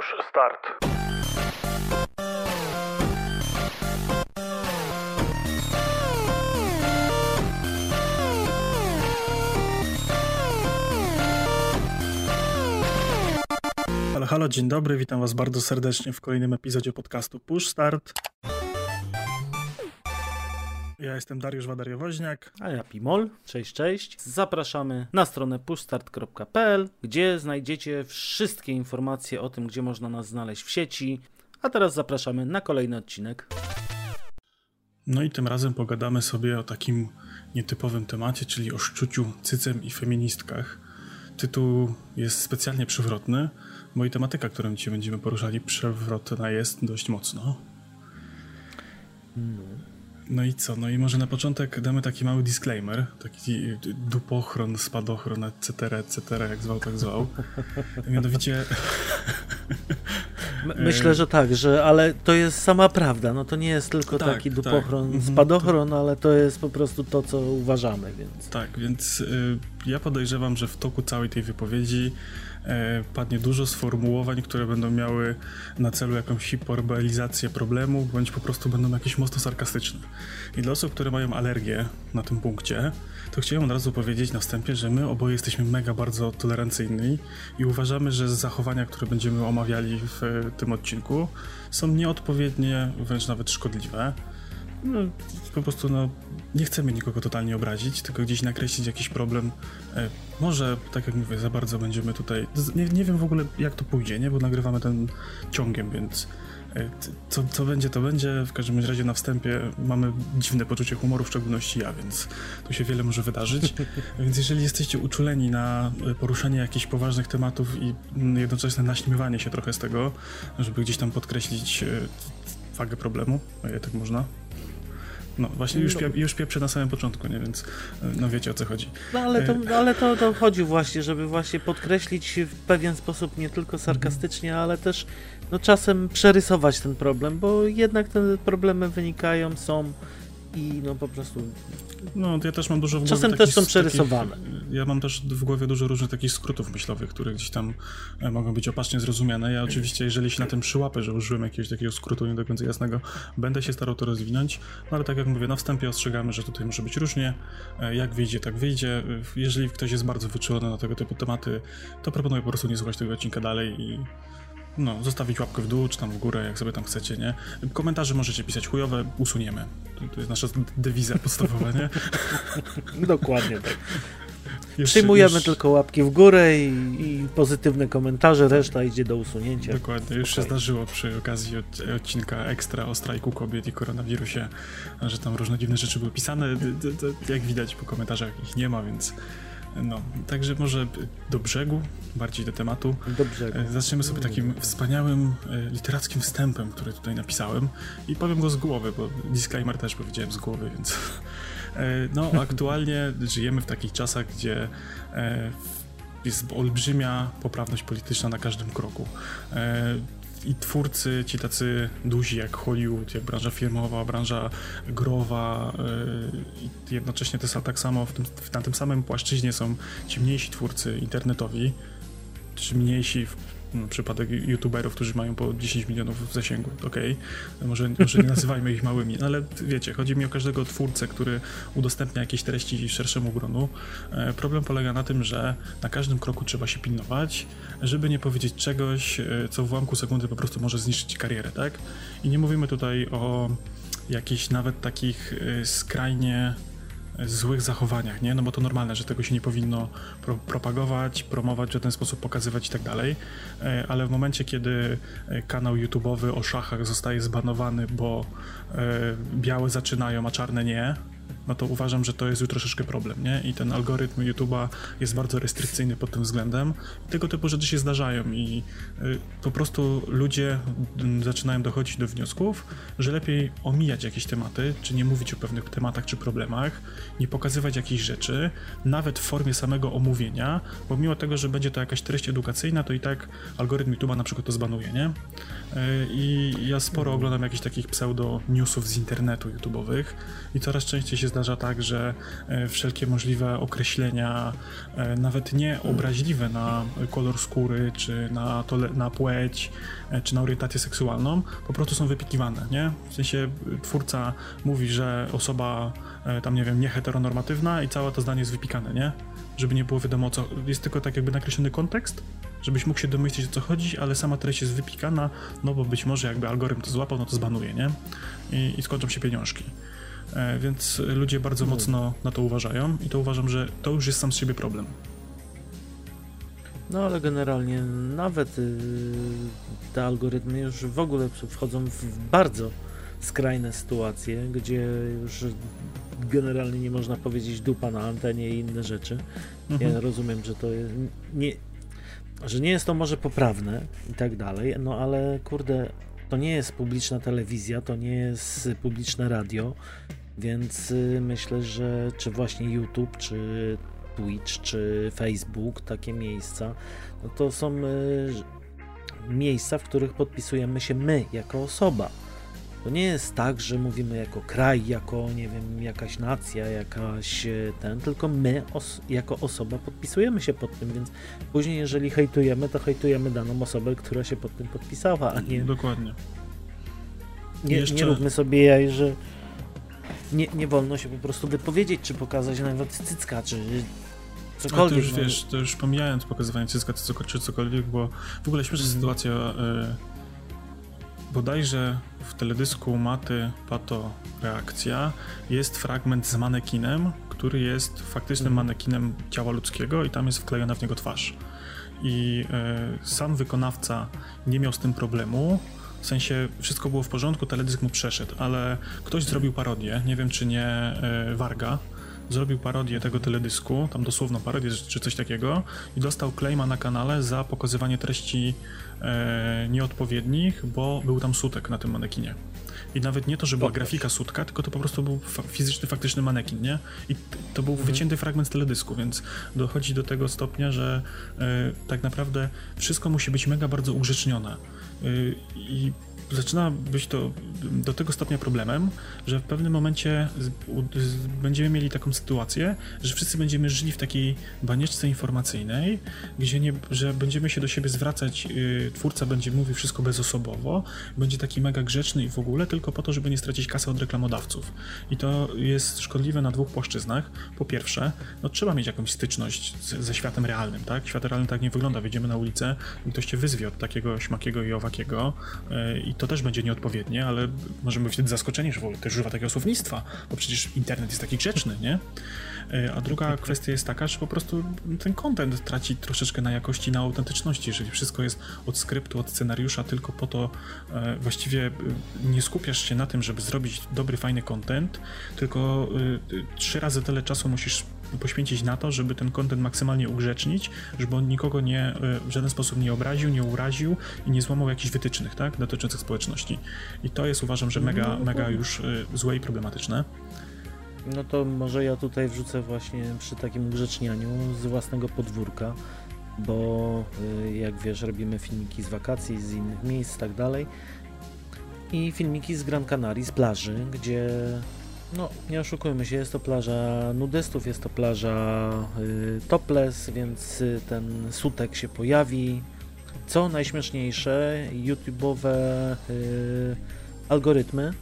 Push Start. Halo, dzień dobry, witam was bardzo serdecznie w kolejnym epizodzie podcastu Push Start. Ja jestem Dariusz Wadariowoźniak. A ja Pimol. Cześć, cześć. Zapraszamy na stronę pushstart.pl, gdzie znajdziecie wszystkie informacje o tym, gdzie można nas znaleźć w sieci. A teraz zapraszamy na kolejny odcinek. No i tym razem pogadamy sobie o takim nietypowym temacie, czyli o szczuciu cycem i feministkach. Tytuł jest specjalnie przewrotny, bo i tematyka, którą dzisiaj będziemy poruszali, przewrotna jest dość mocno. No i co? No i może na początek damy taki mały disclaimer, taki dupochron, spadochron, etc., etc., jak zwał, tak zwał. Mianowicie... My, myślę, że tak, że ale to jest sama prawda. No to nie jest tylko Tak, taki tak. dupochron, Mhm. spadochron, ale to jest po prostu to, co uważamy, więc. Tak, więc y, ja podejrzewam, że w toku całej tej wypowiedzi padnie dużo sformułowań, które będą miały na celu jakąś hiperbolizację problemu, bądź po prostu będą jakieś mocno sarkastyczne. I dla osób, które mają alergię na tym punkcie, to chciałem od razu powiedzieć na wstępie, że my oboje jesteśmy mega bardzo tolerancyjni i uważamy, że zachowania, które będziemy omawiali w e, tym odcinku, są nieodpowiednie, wręcz nawet szkodliwe. No, po prostu no, nie chcemy nikogo totalnie obrazić, tylko gdzieś nakreślić jakiś problem. E, może, tak jak mówię, za bardzo będziemy tutaj. Nie, nie wiem w ogóle, jak to pójdzie, nie? Bo nagrywamy ten ciągiem, więc e, co, co będzie, to będzie. W każdym razie na wstępie mamy dziwne poczucie humoru, w szczególności ja, więc tu się wiele może wydarzyć. więc jeżeli jesteście uczuleni na e, poruszanie jakichś poważnych tematów i mm, jednoczesne naśmiewanie się trochę z tego, żeby gdzieś tam podkreślić wagę problemu, tak można. No właśnie już, No. pie, już pieprzę na samym początku, nie? Więc e, no wiecie o co chodzi. No ale to, ale to, to chodzi właśnie, żeby właśnie podkreślić w pewien sposób nie tylko sarkastycznie, ale też no, czasem przerysować ten problem, bo jednak te problemy wynikają, są i no po prostu No ja też mam dużo w głowie Czasem takich- też są takich- przerysowane. Ja mam też w głowie dużo różnych takich skrótów myślowych, które gdzieś tam e, mogą być opacznie zrozumiane. Ja oczywiście, jeżeli się na tym przyłapę, że użyłem jakiegoś takiego skrótu nie do końca jasnego, będę się starał to rozwinąć. No ale tak jak mówię, na wstępie ostrzegamy, że tutaj może być różnie. E, Jak wyjdzie, tak wyjdzie. E, Jeżeli ktoś jest bardzo wyczulony na tego typu tematy, to proponuję po prostu nie słuchać tego odcinka dalej i no, zostawić łapkę w dół, czy tam w górę, jak sobie tam chcecie, nie? Komentarze możecie pisać chujowe, usuniemy. To, to jest nasza dewiza podstawowa, nie? dokładnie tak. Jeszcze- Przyjmujemy już- tylko łapki w górę i, i pozytywne komentarze, reszta idzie do usunięcia. Dokładnie, już się zdarzyło przy okazji od, odcinka ekstra o strajku kobiet i koronawirusie, że tam różne dziwne rzeczy były pisane. D- d- d- Jak widać po komentarzach ich nie ma, więc no. Także może do brzegu, bardziej do tematu. Dobrze. E, Zaczniemy sobie takim wspaniałym e, literackim wstępem, który tutaj napisałem i powiem go z głowy, bo disclaimer też powiedziałem z głowy, więc e, no aktualnie żyjemy w takich czasach, gdzie jest olbrzymia poprawność polityczna na każdym kroku. I twórcy, ci tacy duzi jak Hollywood, jak branża filmowa, branża growa e, i jednocześnie jest tak samo w tym, na tym samym płaszczyźnie są ci mniejsi twórcy internetowi, czy mniejsi przypadek youtuberów, którzy mają po 10 milionów zasięgu, okej, może, może nie nazywajmy ich małymi, no ale wiecie, chodzi mi o każdego twórcę, który udostępnia jakieś treści szerszemu gronu. E, problem polega na tym, że na każdym kroku trzeba się pilnować, żeby nie powiedzieć czegoś, e, co w ułamku sekundy po prostu może zniszczyć karierę, tak? I nie mówimy tutaj o jakichś nawet takich e, skrajnie złych zachowaniach, nie? No bo to normalne, że tego się nie powinno pro propagować, promować, w ten sposób pokazywać i tak dalej, E, ale w momencie, kiedy e, kanał YouTube'owy o szachach zostaje zbanowany, bo e, białe zaczynają, a czarne nie, no to uważam, że to jest już troszeczkę problem, nie? I ten algorytm YouTube'a jest bardzo restrykcyjny pod tym względem. Tego typu rzeczy się zdarzają i y, po prostu ludzie mm, zaczynają dochodzić do wniosków, że lepiej omijać jakieś tematy, czy nie mówić o pewnych tematach czy problemach, nie pokazywać jakichś rzeczy, nawet w formie samego omówienia, bo mimo tego, że będzie to jakaś treść edukacyjna, to i tak algorytm YouTube'a na przykład to zbanuje, nie? Y, I ja sporo oglądam jakichś takich pseudo-newsów z internetu YouTube'owych i coraz częściej się zdarza zdarza tak, że e, wszelkie możliwe określenia, e, nawet nie obraźliwe na kolor skóry, czy na, tole, na płeć, e, czy na orientację seksualną, po prostu są wypikiwane, nie? W sensie twórca mówi, że osoba tam, nie wiem, nieheteronormatywna i całe to zdanie jest wypikane, nie? Żeby nie było wiadomo co, jest tylko tak jakby nakreślony kontekst, żebyś mógł się domyślić o co chodzi, ale sama treść jest wypikana, no bo być może jakby algorytm to złapał, no to zbanuje, nie? I, i skończą się pieniążki. E, więc ludzie bardzo hmm. mocno na to uważają i to uważam, że to już jest sam z siebie problem. No ale generalnie nawet y, te algorytmy już w ogóle wchodzą w bardzo skrajne sytuacje, gdzie już generalnie nie można powiedzieć dupa na antenie i inne rzeczy. Mhm. Ja rozumiem, że to jest nie, że nie jest to może poprawne i tak dalej, no ale kurde, to nie jest publiczna telewizja, to nie jest publiczne radio, więc y, myślę, że czy właśnie YouTube, czy Twitch, czy Facebook, takie miejsca, no to są y, miejsca, w których podpisujemy się my jako osoba. To nie jest tak, że mówimy jako kraj, jako, nie wiem, jakaś nacja, jakaś e, ten, tylko my os jako osoba podpisujemy się pod tym, więc później jeżeli hejtujemy, to hejtujemy daną osobę, która się pod tym podpisała, a nie... Dokładnie. Nie, Jeszcze... nie róbmy sobie jaj, że nie, nie wolno się po prostu wypowiedzieć, czy pokazać nawet cycka, czy cokolwiek. A to już, no. wiesz, to już pomijając pokazywanie cycka, czy cokolwiek, bo w ogóle śmieszna mm. sytuacja... Y bodajże w teledysku Maty Pato Reakcja jest fragment z manekinem, który jest faktycznym mhm. manekinem ciała ludzkiego i tam jest wklejona w niego twarz. I y, sam wykonawca nie miał z tym problemu, w sensie wszystko było w porządku, teledysk mu przeszedł, ale ktoś zrobił parodię, nie wiem czy nie y, Warga, zrobił parodię tego teledysku, tam dosłowną parodię czy coś takiego i dostał claima na kanale za pokazywanie treści e, nieodpowiednich, bo był tam sutek na tym manekinie. I nawet nie to, że była grafika sutka, tylko to po prostu był fizyczny, faktyczny manekin, nie? I to był mhm. wycięty fragment z teledysku, więc dochodzi do tego stopnia, że e, tak naprawdę wszystko musi być mega bardzo ugrzecznione. E, I zaczyna być to do tego stopnia problemem, że w pewnym momencie będziemy mieli taką sytuację, że wszyscy będziemy żyli w takiej banieczce informacyjnej, gdzie nie, że będziemy się do siebie zwracać, yy, twórca będzie mówił wszystko bezosobowo, będzie taki mega grzeczny i w ogóle, tylko po to, żeby nie stracić kasy od reklamodawców. I to jest szkodliwe na dwóch płaszczyznach. Po pierwsze, no trzeba mieć jakąś styczność z, ze światem realnym, tak? Świat realny tak nie wygląda. Wyjdziemy na ulicę i ktoś cię wyzwie od takiego śmakiego i owakiego yy, i to też będzie nieodpowiednie, ale możemy być wtedy zaskoczeni, że w ogóle też używa takiego słownictwa, bo przecież internet jest taki grzeczny, nie? E, a druga kwestia jest taka, że po prostu ten content traci troszeczkę na jakości, na autentyczności, jeżeli wszystko jest od skryptu, od scenariusza, tylko po to e, właściwie e, nie skupiasz się na tym, żeby zrobić dobry, fajny content, tylko trzy razy tyle czasu musisz poświęcić na to, żeby ten content maksymalnie ugrzecznić, żeby on nikogo nie, e, w żaden sposób nie obraził, nie uraził i nie złamał jakichś wytycznych, tak, dotyczących społeczności. I to jest uważam, że mega, no, mega już e, złe i problematyczne. No to może ja tutaj wrzucę właśnie przy takim ugrzecznianiu z własnego podwórka, bo e, jak wiesz, robimy filmiki z wakacji, z innych miejsc i tak dalej. I filmiki z Gran Canaria, z plaży, gdzie no, nie oszukujmy się, jest to plaża nudystów, jest to plaża y, topless, więc y, ten sutek się pojawi. Co najśmieszniejsze, YouTube'owe y, algorytmy,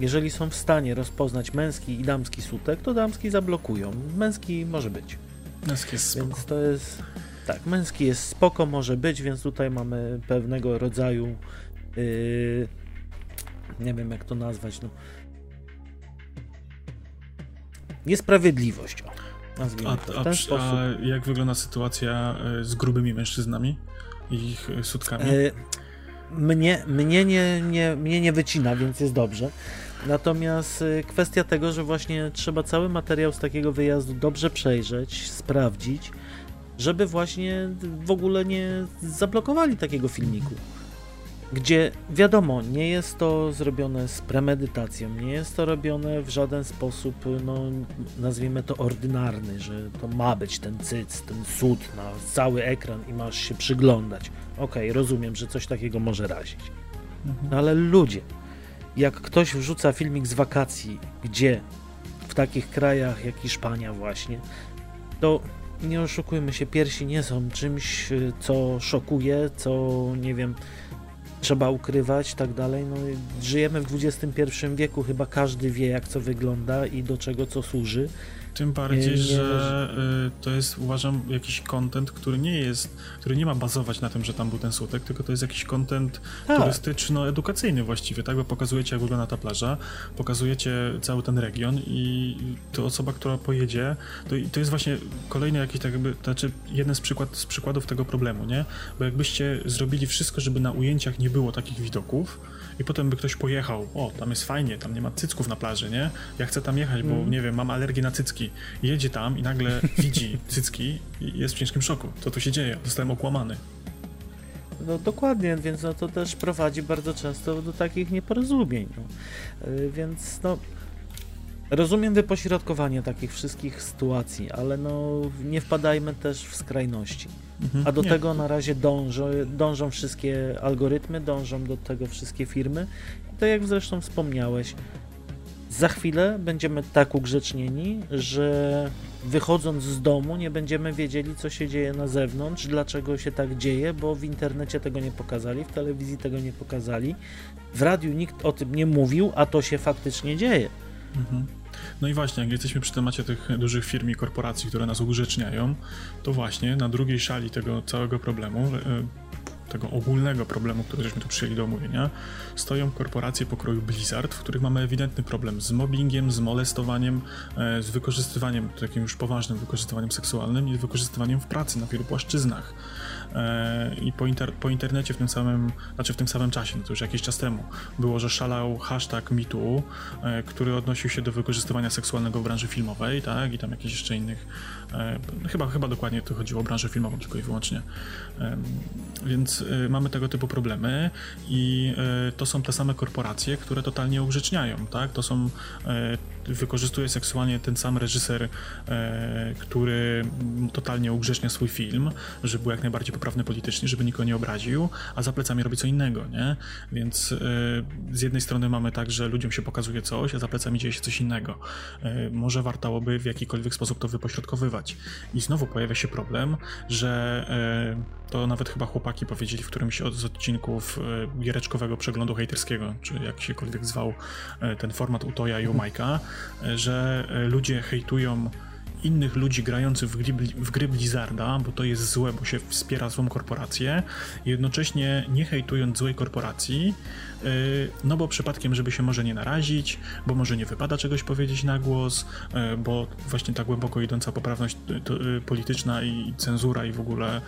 jeżeli są w stanie rozpoznać męski i damski sutek, to damski zablokują. Męski może być. Męski jest spoko. Więc to jest... Tak, męski jest spoko, może być, więc tutaj mamy pewnego rodzaju yy, nie wiem jak to nazwać, no niesprawiedliwość. a, to w ten a, sposób. A jak wygląda sytuacja e, z grubymi mężczyznami i ich e, sutkami? E, mnie, mnie, nie, nie, mnie nie wycina, więc jest dobrze. Natomiast kwestia tego, że właśnie trzeba cały materiał z takiego wyjazdu dobrze przejrzeć, sprawdzić, żeby właśnie w ogóle nie zablokowali takiego filmiku gdzie wiadomo, nie jest to zrobione z premedytacją, nie jest to robione w żaden sposób, no nazwijmy to ordynarny, że to ma być ten cyc, ten cud na cały ekran i masz się przyglądać. Okej, okay, rozumiem, że coś takiego może razić. Mhm. No ale ludzie, jak ktoś wrzuca filmik z wakacji, gdzie w takich krajach jak Hiszpania właśnie, to nie oszukujmy się, piersi nie są czymś, y, co szokuje, co nie wiem, trzeba ukrywać, tak dalej. No, żyjemy w XXI wieku, chyba każdy wie, jak co wygląda i do czego co służy. Tym bardziej, że y, to jest, uważam, jakiś content, który nie jest, który nie ma bazować na tym, że tam był ten sutek, tylko to jest jakiś content tak. turystyczno-edukacyjny właściwie, tak? Bo pokazujecie, jak wygląda ta plaża, pokazujecie cały ten region i to osoba, która pojedzie, to, to jest właśnie kolejny jakiś tak jakby, znaczy jeden z, przykład, z przykładów tego problemu, nie? Bo jakbyście zrobili wszystko, żeby na ujęciach nie było takich widoków, i potem by ktoś pojechał, o, tam jest fajnie, tam nie ma cycków na plaży, nie? Ja chcę tam jechać, bo mm. nie wiem, mam alergię na cycki. Jedzie tam i nagle widzi cycki i jest w ciężkim szoku. Co tu się dzieje? Zostałem okłamany. No dokładnie, więc no, to też prowadzi bardzo często do takich nieporozumień. Yy, więc no, rozumiem wypośrodkowanie takich wszystkich sytuacji, ale no nie wpadajmy też w skrajności. Mhm. A do nie. tego na razie dążą, dążą wszystkie algorytmy, dążą do tego wszystkie firmy. I to jak zresztą wspomniałeś, za chwilę będziemy tak ugrzecznieni, że wychodząc z domu nie będziemy wiedzieli, co się dzieje na zewnątrz, dlaczego się tak dzieje, bo w internecie tego nie pokazali, w telewizji tego nie pokazali, w radiu nikt o tym nie mówił, a to się faktycznie dzieje. Mhm. No i właśnie, jak jesteśmy przy temacie tych dużych firm i korporacji, które nas ugrzeczniają, to właśnie na drugiej szali tego całego problemu, e, tego ogólnego problemu, który żeśmy tu przyjęli do omówienia, stoją korporacje pokroju Blizzard, w których mamy ewidentny problem z mobbingiem, z molestowaniem, e, z wykorzystywaniem, takim już poważnym wykorzystywaniem seksualnym i wykorzystywaniem w pracy na wielu płaszczyznach. E, i po, inter, po, internecie w tym samym, znaczy w tym samym czasie, no to już jakiś czas temu, było, że szalał hashtag MeToo, e, który odnosił się do wykorzystywania seksualnego w branży filmowej, tak, i tam jakichś jeszcze innych, e, chyba, chyba dokładnie to chodziło o branżę filmową tylko i wyłącznie. Więc mamy tego typu problemy i to są te same korporacje, które totalnie ugrzeczniają, tak, to są wykorzystuje seksualnie ten sam reżyser, e, który totalnie ugrzecznia swój film, żeby był jak najbardziej poprawny politycznie, żeby nikogo nie obraził, a za plecami robi co innego, nie? Więc e, z jednej strony mamy tak, że ludziom się pokazuje coś, a za plecami dzieje się coś innego. E, może warto by w jakikolwiek sposób to wypośrodkowywać. I znowu pojawia się problem, że to nawet chyba chłopaki powiedzieli w którymś z odcinków giereczkowego przeglądu hejterskiego, czy jak siekolwiek zwał ten format Utoja i Umajka, e, że ludzie hejtują innych ludzi grających w gry, w gry Blizzarda, bo to jest złe, bo się wspiera złą korporację, jednocześnie nie hejtując złej korporacji, Y, no bo przypadkiem, żeby się może nie narazić, bo może nie wypada czegoś powiedzieć na głos, bo właśnie ta głęboko idąca poprawność polityczna i cenzura i w ogóle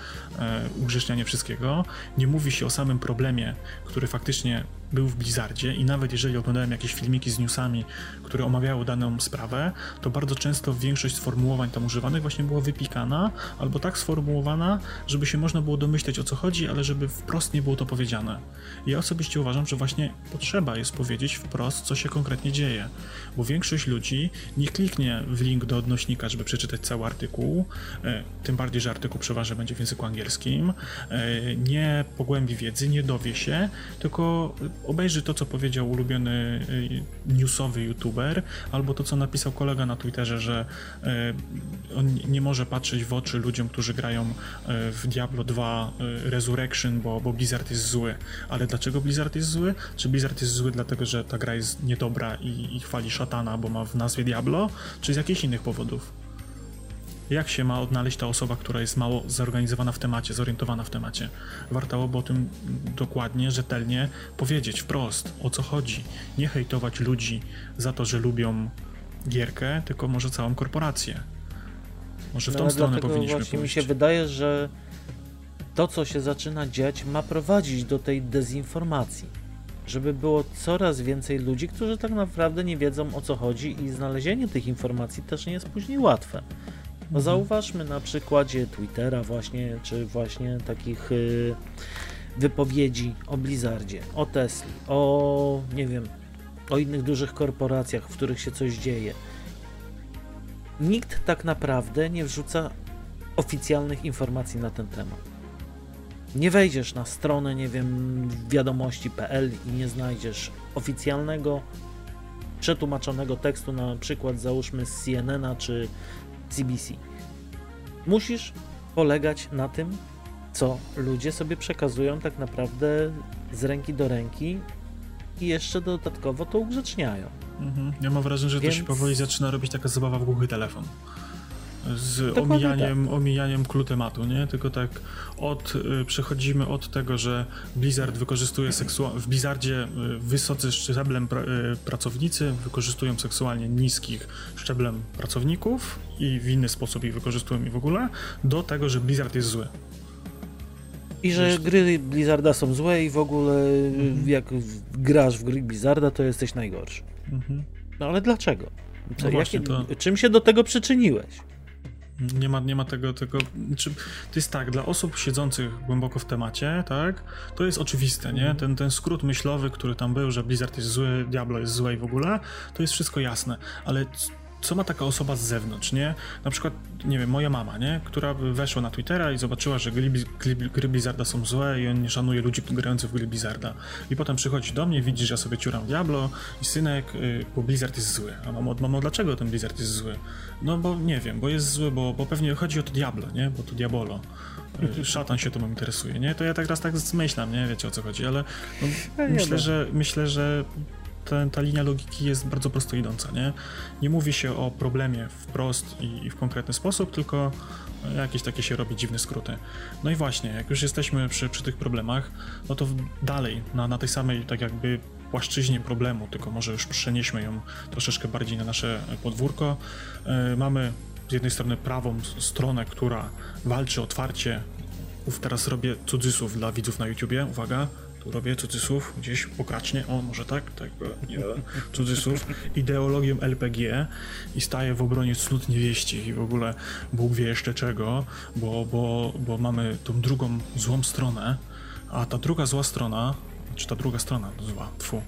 ugrzecznianie wszystkiego, nie mówi się o samym problemie, który faktycznie był w Blizzardzie i nawet jeżeli oglądałem jakieś filmiki z newsami, które omawiały daną sprawę, to bardzo często większość sformułowań tam używanych właśnie była wypikana albo tak sformułowana, żeby się można było domyśleć o co chodzi, ale żeby wprost nie było to powiedziane. Ja osobiście uważam, że właśnie potrzeba jest powiedzieć wprost, co się konkretnie dzieje, bo większość ludzi nie kliknie w link do odnośnika, żeby przeczytać cały artykuł, e, tym bardziej, że artykuł przeważnie będzie w języku angielskim, e, nie pogłębi wiedzy, nie dowie się, tylko obejrzy to, co powiedział ulubiony e, newsowy youtuber, albo to, co napisał kolega na Twitterze, że on nie może patrzeć w oczy ludziom, którzy grają w Diablo 2 Resurrection, bo, bo Blizzard jest zły. Ale dlaczego Blizzard jest zły? Czy Blizzard jest zły dlatego, że ta gra jest niedobra i, i chwali szatana, bo ma w nazwie Diablo, czy z jakichś innych powodów? Jak się ma odnaleźć ta osoba, która jest mało zorganizowana w temacie, zorientowana w temacie? Warto by o tym dokładnie, rzetelnie powiedzieć wprost, o co chodzi. Nie hejtować ludzi za to, że lubią gierkę, tylko może całą korporację. Może w no, tą stronę powinniśmy właśnie pójść. mi się wydaje, że to, co się zaczyna dziać, ma prowadzić do tej dezinformacji żeby było coraz więcej ludzi, którzy tak naprawdę nie wiedzą o co chodzi i znalezienie tych informacji też nie jest później łatwe. No zauważmy na przykładzie Twittera właśnie, czy właśnie takich y, wypowiedzi o Blizzardzie, o Tesli, o nie wiem, o innych dużych korporacjach, w których się coś dzieje. Nikt tak naprawdę nie wrzuca oficjalnych informacji na ten temat. Nie wejdziesz na stronę, nie wiem, wiadomości.pl i nie znajdziesz oficjalnego przetłumaczonego tekstu, na przykład załóżmy z CNN-a czy CBC. Musisz polegać na tym, co ludzie sobie przekazują tak naprawdę z ręki do ręki i jeszcze dodatkowo to ugrzeczniają. Mhm. Ja mam wrażenie, że Więc... to się powoli zaczyna robić taka zabawa w głuchy telefon z omijaniem, tak. omijaniem klu tematu, nie? Tylko tak od, y, przechodzimy od tego, że Blizzard wykorzystuje seksualnie, w Blizzardzie y, wysocy szczeblem pra, y, pracownicy wykorzystują seksualnie niskich szczeblem pracowników i w inny sposób ich wykorzystują i w ogóle, do tego, że Blizzard jest zły. I że gry Blizzarda są złe i w ogóle mhm. jak grasz w gry Blizzarda, to jesteś najgorszy. Mhm. No ale dlaczego? No jakie, to... Czym się do tego przyczyniłeś? Nie ma, nie ma tego, tego znaczy, to jest tak, dla osób siedzących głęboko w temacie, tak, to jest oczywiste, nie? Mhm. Ten, ten skrót myślowy, który tam był, że Blizzard jest zły, Diablo jest złe i w ogóle, to jest wszystko jasne, ale co ma taka osoba z zewnątrz, nie? Na przykład, nie wiem, moja mama, nie? Która weszła na Twittera i zobaczyła, że gry, gry, gry Blizzarda są złe i on nie szanuje ludzi grających w gry Blizzarda. I potem przychodzi do mnie, widzi, że ja sobie ciuram Diablo i synek, yy, bo Blizzard jest zły. A mamo, mamo, dlaczego ten Blizzard jest zły? No bo nie wiem, bo jest zły, bo, bo pewnie chodzi o to Diablo, nie? Bo to Diabolo. Y, szatan się tym interesuje, nie? To ja tak raz tak zmyślam, nie? Wiecie o co chodzi, ale no, myślę, że myślę, że ta, ta linia logiki jest bardzo prosto idąca, nie? Nie mówi się o problemie wprost i, i w konkretny sposób, tylko jakieś takie się robi dziwne skróty. No i właśnie, jak już jesteśmy przy, przy tych problemach, no to dalej, na, na tej samej tak jakby płaszczyźnie problemu, tylko może już przenieśmy ją troszeczkę bardziej na nasze podwórko. Yy, mamy z jednej strony prawą stronę, która walczy otwarcie. Uf, teraz robię cudzysłów dla widzów na YouTubie, uwaga, tu robię cudzysłów, gdzieś pokracznie, o może tak, tak, nie, cudzysłów, ideologią LPG i staję w obronie cnót niewieści i w ogóle Bóg wie jeszcze czego, bo, bo, bo mamy tą drugą złą stronę, a ta druga zła strona, czy ta druga strona zła, tfu,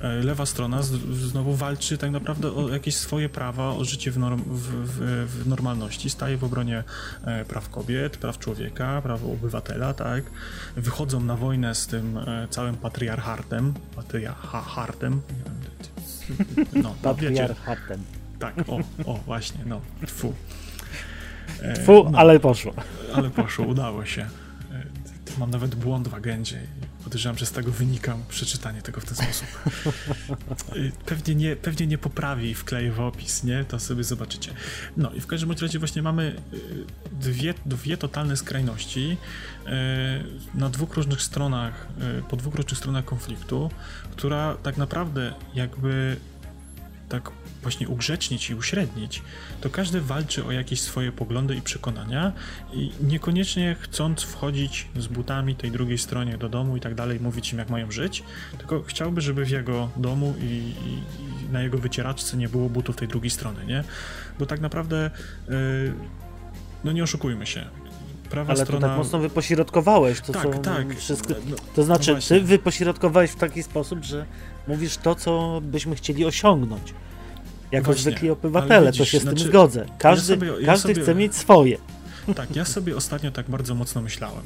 lewa strona znowu walczy tak naprawdę o jakieś swoje prawa, o życie w, norm, w, w, w, normalności, staje w obronie e, praw kobiet, praw człowieka, praw obywatela, tak? Wychodzą na wojnę z tym e, całym patriarchatem, patriarchatem, no, patriarchatem. Tak, o, o, właśnie, no, tfu. Tfu, no, ale poszło. Ale poszło, udało się. Mam nawet błąd w agendzie Podejrzewam, że z tego wynika przeczytanie tego w ten sposób. Y, pewnie nie, pewnie nie poprawi wkleję w opis, nie? To sobie zobaczycie. No i w każdym razie właśnie mamy y, dwie, dwie totalne skrajności y, na dwóch różnych stronach, po dwóch różnych stronach konfliktu, która tak naprawdę jakby tak właśnie ugrzecznić i uśrednić, to każdy walczy o jakieś swoje poglądy i przekonania i niekoniecznie chcąc wchodzić z butami tej drugiej stronie do domu i tak dalej, mówić im jak mają żyć, tylko chciałby, żeby w jego domu i, i, na jego wycieraczce nie było butów tej drugiej strony, nie? Bo tak naprawdę yy, no nie oszukujmy się, prawa Ale strona... tak mocno wypośrodkowałeś to, tak, co tak. wszystko... No, to znaczy, no ty wypośrodkowałeś w taki sposób, że mówisz to, co byśmy chcieli osiągnąć. Jako Właśnie, zwykli obywatele, widzisz, to się z znaczy, tym zgodzę. Każdy, ja sobie, ja każdy sobie, chce mieć swoje. Tak, ja sobie ostatnio tak bardzo mocno myślałem.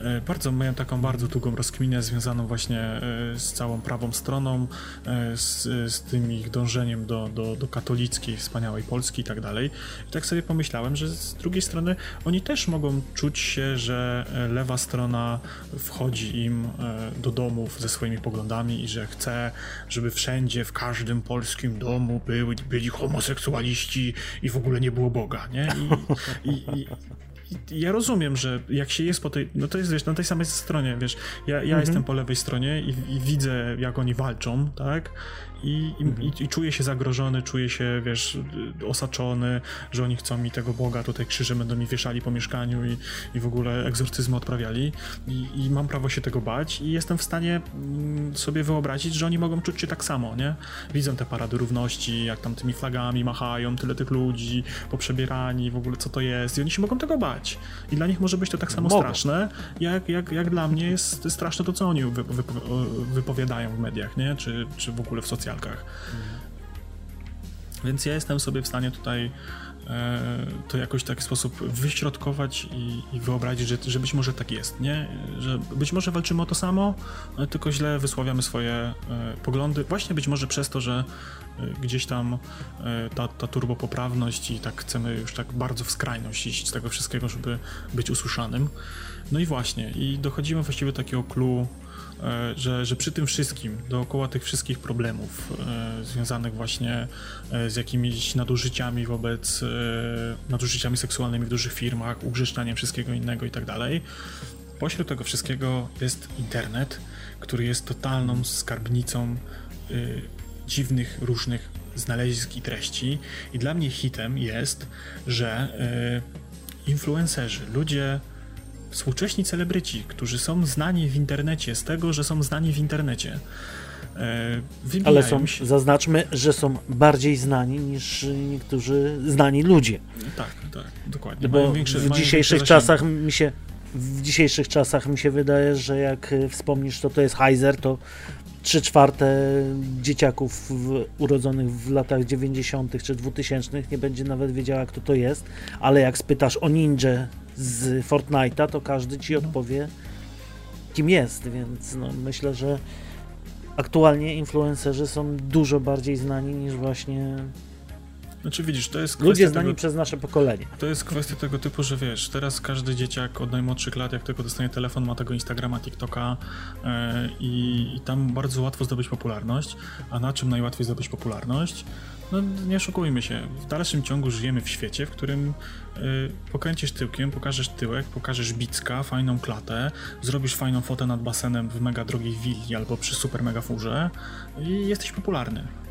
E, bardzo miałem taką bardzo długą rozkminę związaną właśnie e, z całą prawą stroną, e, z, z tym ich dążeniem do, do, do katolickiej, wspaniałej Polski i tak dalej. I tak sobie pomyślałem, że z drugiej strony oni też mogą czuć się, że lewa strona wchodzi im do domów ze swoimi poglądami i że chce, żeby wszędzie, w każdym polskim domu były, byli homoseksualiści i w ogóle nie było Boga, nie? I, i, i ja rozumiem, że jak się jest po tej, no to jest wiesz, na tej samej stronie, wiesz, ja, ja mhm. jestem po lewej stronie i, i, widzę, jak oni walczą, tak? I, mhm. i, i, czuję się zagrożony, czuję się, wiesz, osaczony, że oni chcą mi tego Boga, tutaj krzyże będą mi wieszali po mieszkaniu i, i w ogóle egzorcyzmy odprawiali I, i mam prawo się tego bać i jestem w stanie mm, sobie wyobrazić, że oni mogą czuć się tak samo, nie? Widzą te parady równości, jak tam tymi flagami machają, tyle tych ludzi poprzebierani, w ogóle co to jest i oni się mogą tego bać. I dla nich może być to tak samo mogą. straszne, jak, jak, jak dla mnie jest straszne to, co oni wypowiadają w mediach, nie? Czy, czy w ogóle w socjalach Mhm. Więc ja jestem sobie w stanie tutaj e, to jakoś w taki sposób wyśrodkować i, i wyobrazić, że, że być może tak jest, nie? Że być może walczymy o to samo, tylko źle wysławiamy swoje e, poglądy, właśnie być może przez to, że gdzieś tam ta, ta turbopoprawność i tak chcemy już tak bardzo w skrajność iść z tego wszystkiego, żeby być usłyszanym. No i właśnie, i dochodzimy właściwie do takiego clue E, że, że przy tym wszystkim, dookoła tych wszystkich problemów e, związanych właśnie e, z jakimiś nadużyciami wobec, e, nadużyciami seksualnymi w dużych firmach, ugrzecznianiem wszystkiego innego i tak dalej, pośród tego wszystkiego jest internet, który jest totalną skarbnicą e, dziwnych, różnych znalezisk i treści. I dla mnie hitem jest, że e, influencerzy, ludzie współcześni celebryci, którzy są znani w internecie z tego, że są znani w internecie. E, Ale są, się... zaznaczmy, że są bardziej znani niż niektórzy znani ludzie. Tak, tak, dokładnie. Bo większe, w dzisiejszych czasach mi się w dzisiejszych czasach mi się wydaje, że jak wspomnisz, to to jest Heiser, to 3 czwarte dzieciaków urodzonych w latach 90. czy 2000 nie będzie nawet wiedziała, kto to jest, ale jak spytasz o ninja z Fortnite'a, to każdy ci odpowie, kim jest, więc no, myślę, że aktualnie influencerzy są dużo bardziej znani niż właśnie znaczy widzisz, to jest Ludzie znani tego, przez nasze pokolenie. To jest kwestia tego typu, że wiesz, teraz każdy dzieciak od najmłodszych lat, jak tylko dostanie telefon, ma tego Instagrama, TikToka yy, i, tam bardzo łatwo zdobyć popularność. A na czym najłatwiej zdobyć popularność? No nie oszukujmy się, w dalszym ciągu żyjemy w świecie, w którym yy, pokręcisz tyłkiem, pokażesz tyłek, pokażesz bicka, fajną klatę, zrobisz fajną fotę nad basenem w mega drogiej willi albo przy super mega furze i jesteś popularny.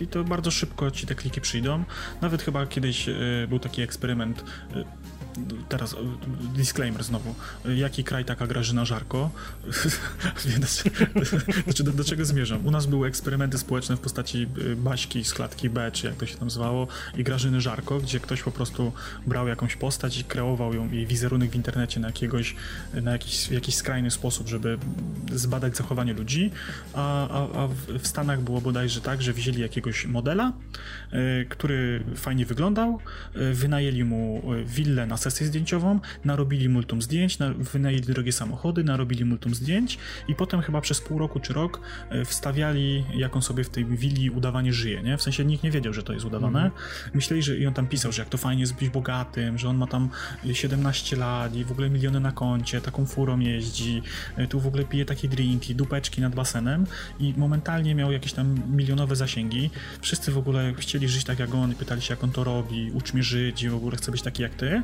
I to bardzo szybko ci te kliki przyjdą. Nawet chyba kiedyś e, był taki eksperyment e, teraz e, disclaimer znowu. Jaki kraj taka Grażyna Żarko? znaczy, do, do, czego zmierzam? U nas były eksperymenty społeczne w postaci e, Baśki z klatki B, czy jak to się tam zwało, i Grażyny Żarko, gdzie ktoś po prostu brał jakąś postać i kreował ją, jej wizerunek w internecie na jakiegoś, na jakiś, jakiś skrajny sposób, żeby zbadać zachowanie ludzi, a, a, a w Stanach było bodajże tak, że wzięli jakiegoś modela, y, który fajnie wyglądał, wynajęli mu willę na sesję zdjęciową, narobili multum zdjęć, wynajęli drogie samochody, narobili multum zdjęć i potem chyba przez pół roku czy rok e, wstawiali, jak on sobie w tej willi udawanie żyje, nie? W sensie nikt nie wiedział, że to jest udawane. Mm -hmm. Myśleli, że i on tam pisał, że jak to fajnie jest być bogatym, że on ma tam 17 lat i w ogóle miliony na koncie, taką furą jeździ, e, tu w ogóle pije takie drinki, dupeczki nad basenem i momentalnie miał jakieś tam milionowe zasięgi. Wszyscy w ogóle chcieli żyć tak jak on i pytali się, jak on to robi, ucz mnie żyć i w ogóle chce być taki jak ty.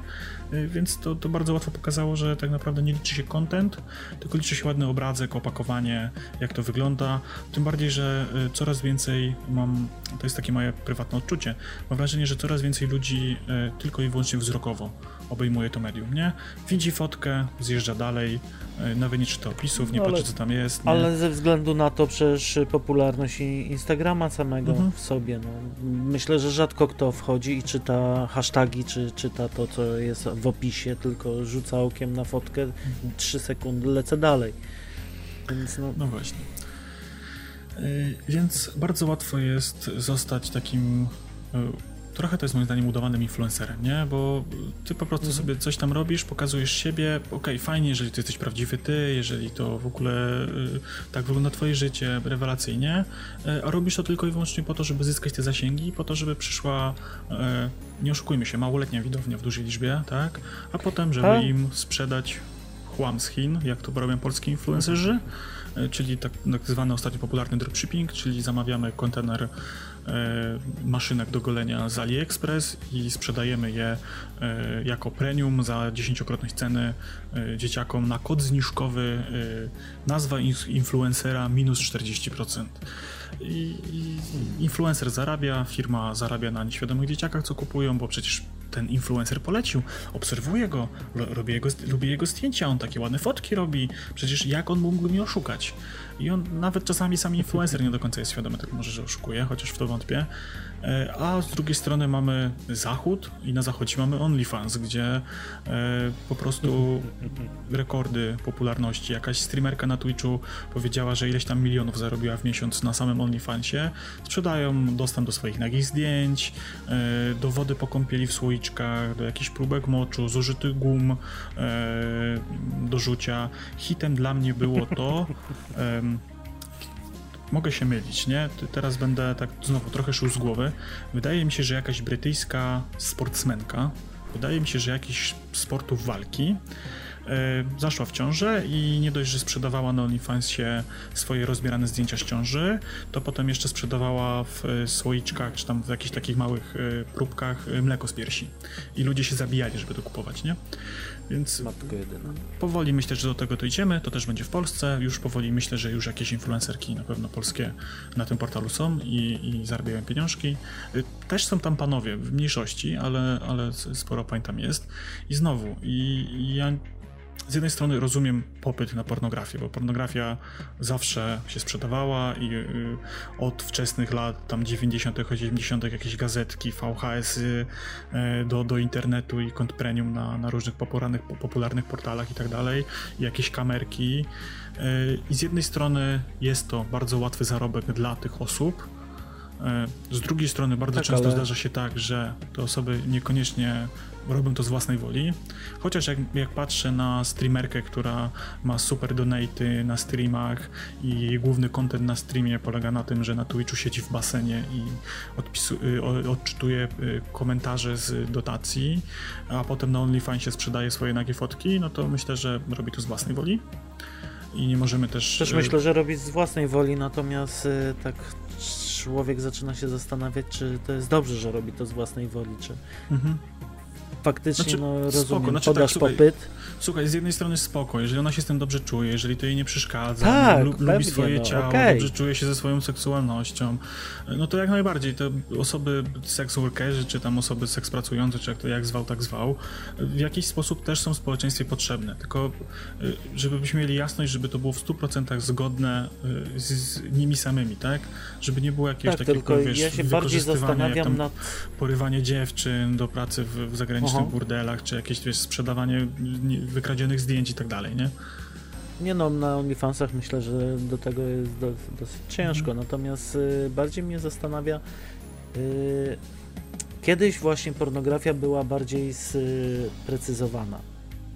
Y, więc to, to bardzo łatwo pokazało, że tak naprawdę nie liczy się content, tylko liczy się ładny obrazek, opakowanie, jak to wygląda. Tym bardziej, że y, coraz więcej mam, to jest takie moje prywatne odczucie, mam wrażenie, że coraz więcej ludzi y, tylko i wyłącznie wzrokowo obejmuje to medium, nie? Widzi fotkę, zjeżdża dalej, e, nawet nie czyta opisów, nie no, patrzy co tam jest. Nie? Ale ze względu na to przecież popularność Instagrama samego mhm. w sobie, no, myślę, że rzadko kto wchodzi i czyta hasztagi, czy czyta to, co jest w opisie, tylko rzuca okiem na fotkę, 3 sekundy, lecę dalej. Więc no... no właśnie. Yy, więc bardzo łatwo jest zostać takim trochę to jest moim zdaniem udawanym influencerem, nie? Bo ty po prostu mhm. sobie coś tam robisz, pokazujesz siebie, okej, okay, fajnie, jeżeli ty jesteś prawdziwy ty, jeżeli to w ogóle y, tak wygląda twoje życie, rewelacyjnie, y, a robisz to tylko i wyłącznie po to, żeby zyskać te zasięgi, po to, żeby przyszła, y, nie oszukujmy się, małoletnia widownia w dużej liczbie, tak? A potem, żeby a? im sprzedać chłam z Chin, jak to robią polskie influencerzy, czyli tak, tak zwany ostatnio popularny dropshipping, czyli zamawiamy kontener maszynek do golenia z AliExpress i sprzedajemy je e, jako premium za dziesięciokrotność ceny e, dzieciakom na kod zniżkowy nazwa influencera minus 40%. I, I influencer zarabia, firma zarabia na nieświadomych dzieciakach, co kupują, bo przecież ten influencer polecił, obserwuję go, robię jego, lubię jego zdjęcia, on takie ładne fotki robi, przecież jak on mógłby mnie oszukać? I on nawet czasami sam influencer nie do końca jest świadomy tego może, że oszukuje, chociaż w to wątpię. E, a z drugiej strony mamy Zachód i na zachodzie mamy OnlyFans, gdzie e, po prostu rekordy popularności. Jakaś streamerka na Twitchu powiedziała, że ileś tam milionów zarobiła w miesiąc na samym OnlyFansie. Sprzedają dostęp do swoich nagich zdjęć, e, do wody po kąpieli w do jakichś próbek moczu, zużytych gum do rzucia. Hitem dla mnie było to, mogę się mylić, nie? Teraz będę tak znowu trochę szył z głowy. Wydaje mi się, że jakaś brytyjska sportsmenka, wydaje mi się, że jakiś sportów walki E, zaszła w ciążę i nie dość, że sprzedawała na OnlyFansie swoje rozbierane zdjęcia z ciąży, to potem jeszcze sprzedawała w e, słoiczkach, czy tam w jakichś takich małych e, próbkach mleko z piersi. I ludzie się zabijali, żeby to kupować, nie? Więc powoli myślę, że do tego dojdziemy. To też będzie w Polsce. Już powoli myślę, że już jakieś influencerki na pewno polskie na tym portalu są i, i zarabiają pieniążki. Też są tam panowie w mniejszości, ale, ale sporo pań tam jest. I znowu, i, i ja z jednej strony rozumiem popyt na pornografię, bo pornografia zawsze się sprzedawała i y, od wczesnych lat, tam 90., 80., jakieś gazetki, VHS-y y, do, do internetu i kont premium na, na różnych popularnych, popularnych portalach i tak dalej, jakieś kamerki. Y, I z jednej strony jest to bardzo łatwy zarobek dla tych osób, z drugiej strony bardzo tak, często ale... zdarza się tak, że te osoby niekoniecznie robią to z własnej woli. Chociaż jak, jak patrzę na streamerkę, która ma super donaty na streamach i jej główny content na streamie polega na tym, że na Twitchu siedzi w basenie i y, odczytuje y, komentarze z dotacji, a potem na OnlyFansie sprzedaje swoje nagie fotki, no to myślę, że robi to z własnej woli. I nie możemy też. Też y, myślę, że robi z własnej woli, natomiast tak człowiek zaczyna się zastanawiać, czy to jest dobrze, że robi to z własnej woli, czy. Mhm faktycznie znaczy, no, rozumiem, spoko. Znaczy, podaż tak, słuchaj, popyt. Słuchaj, z jednej strony spoko, jeżeli ona się z tym dobrze czuje, jeżeli to jej nie przeszkadza, tak, lu lubi swoje no, ciało, okay. dobrze czuje się ze swoją seksualnością, no to jak najbardziej te osoby sex workerzy, czy tam osoby seks pracujące, czy jak to jak zwał, tak zwał, w jakiś sposób też są w społeczeństwie potrzebne, tylko y, żebyśmy mieli jasność, żeby to było w 100% zgodne y, z, z nimi samymi, tak? Żeby nie było jakiegoś tak, takiego, wiesz, ja się bardziej zastanawiam nad... porywanie dziewczyn do pracy w, w zagranicznych burdelach, czy jakieś wiesz, sprzedawanie wykradzionych zdjęć i tak dalej, nie? Nie no, na OnlyFansach myślę, że do tego jest do, dosyć ciężko, natomiast y, bardziej mnie zastanawia y, kiedyś właśnie pornografia była bardziej sprecyzowana.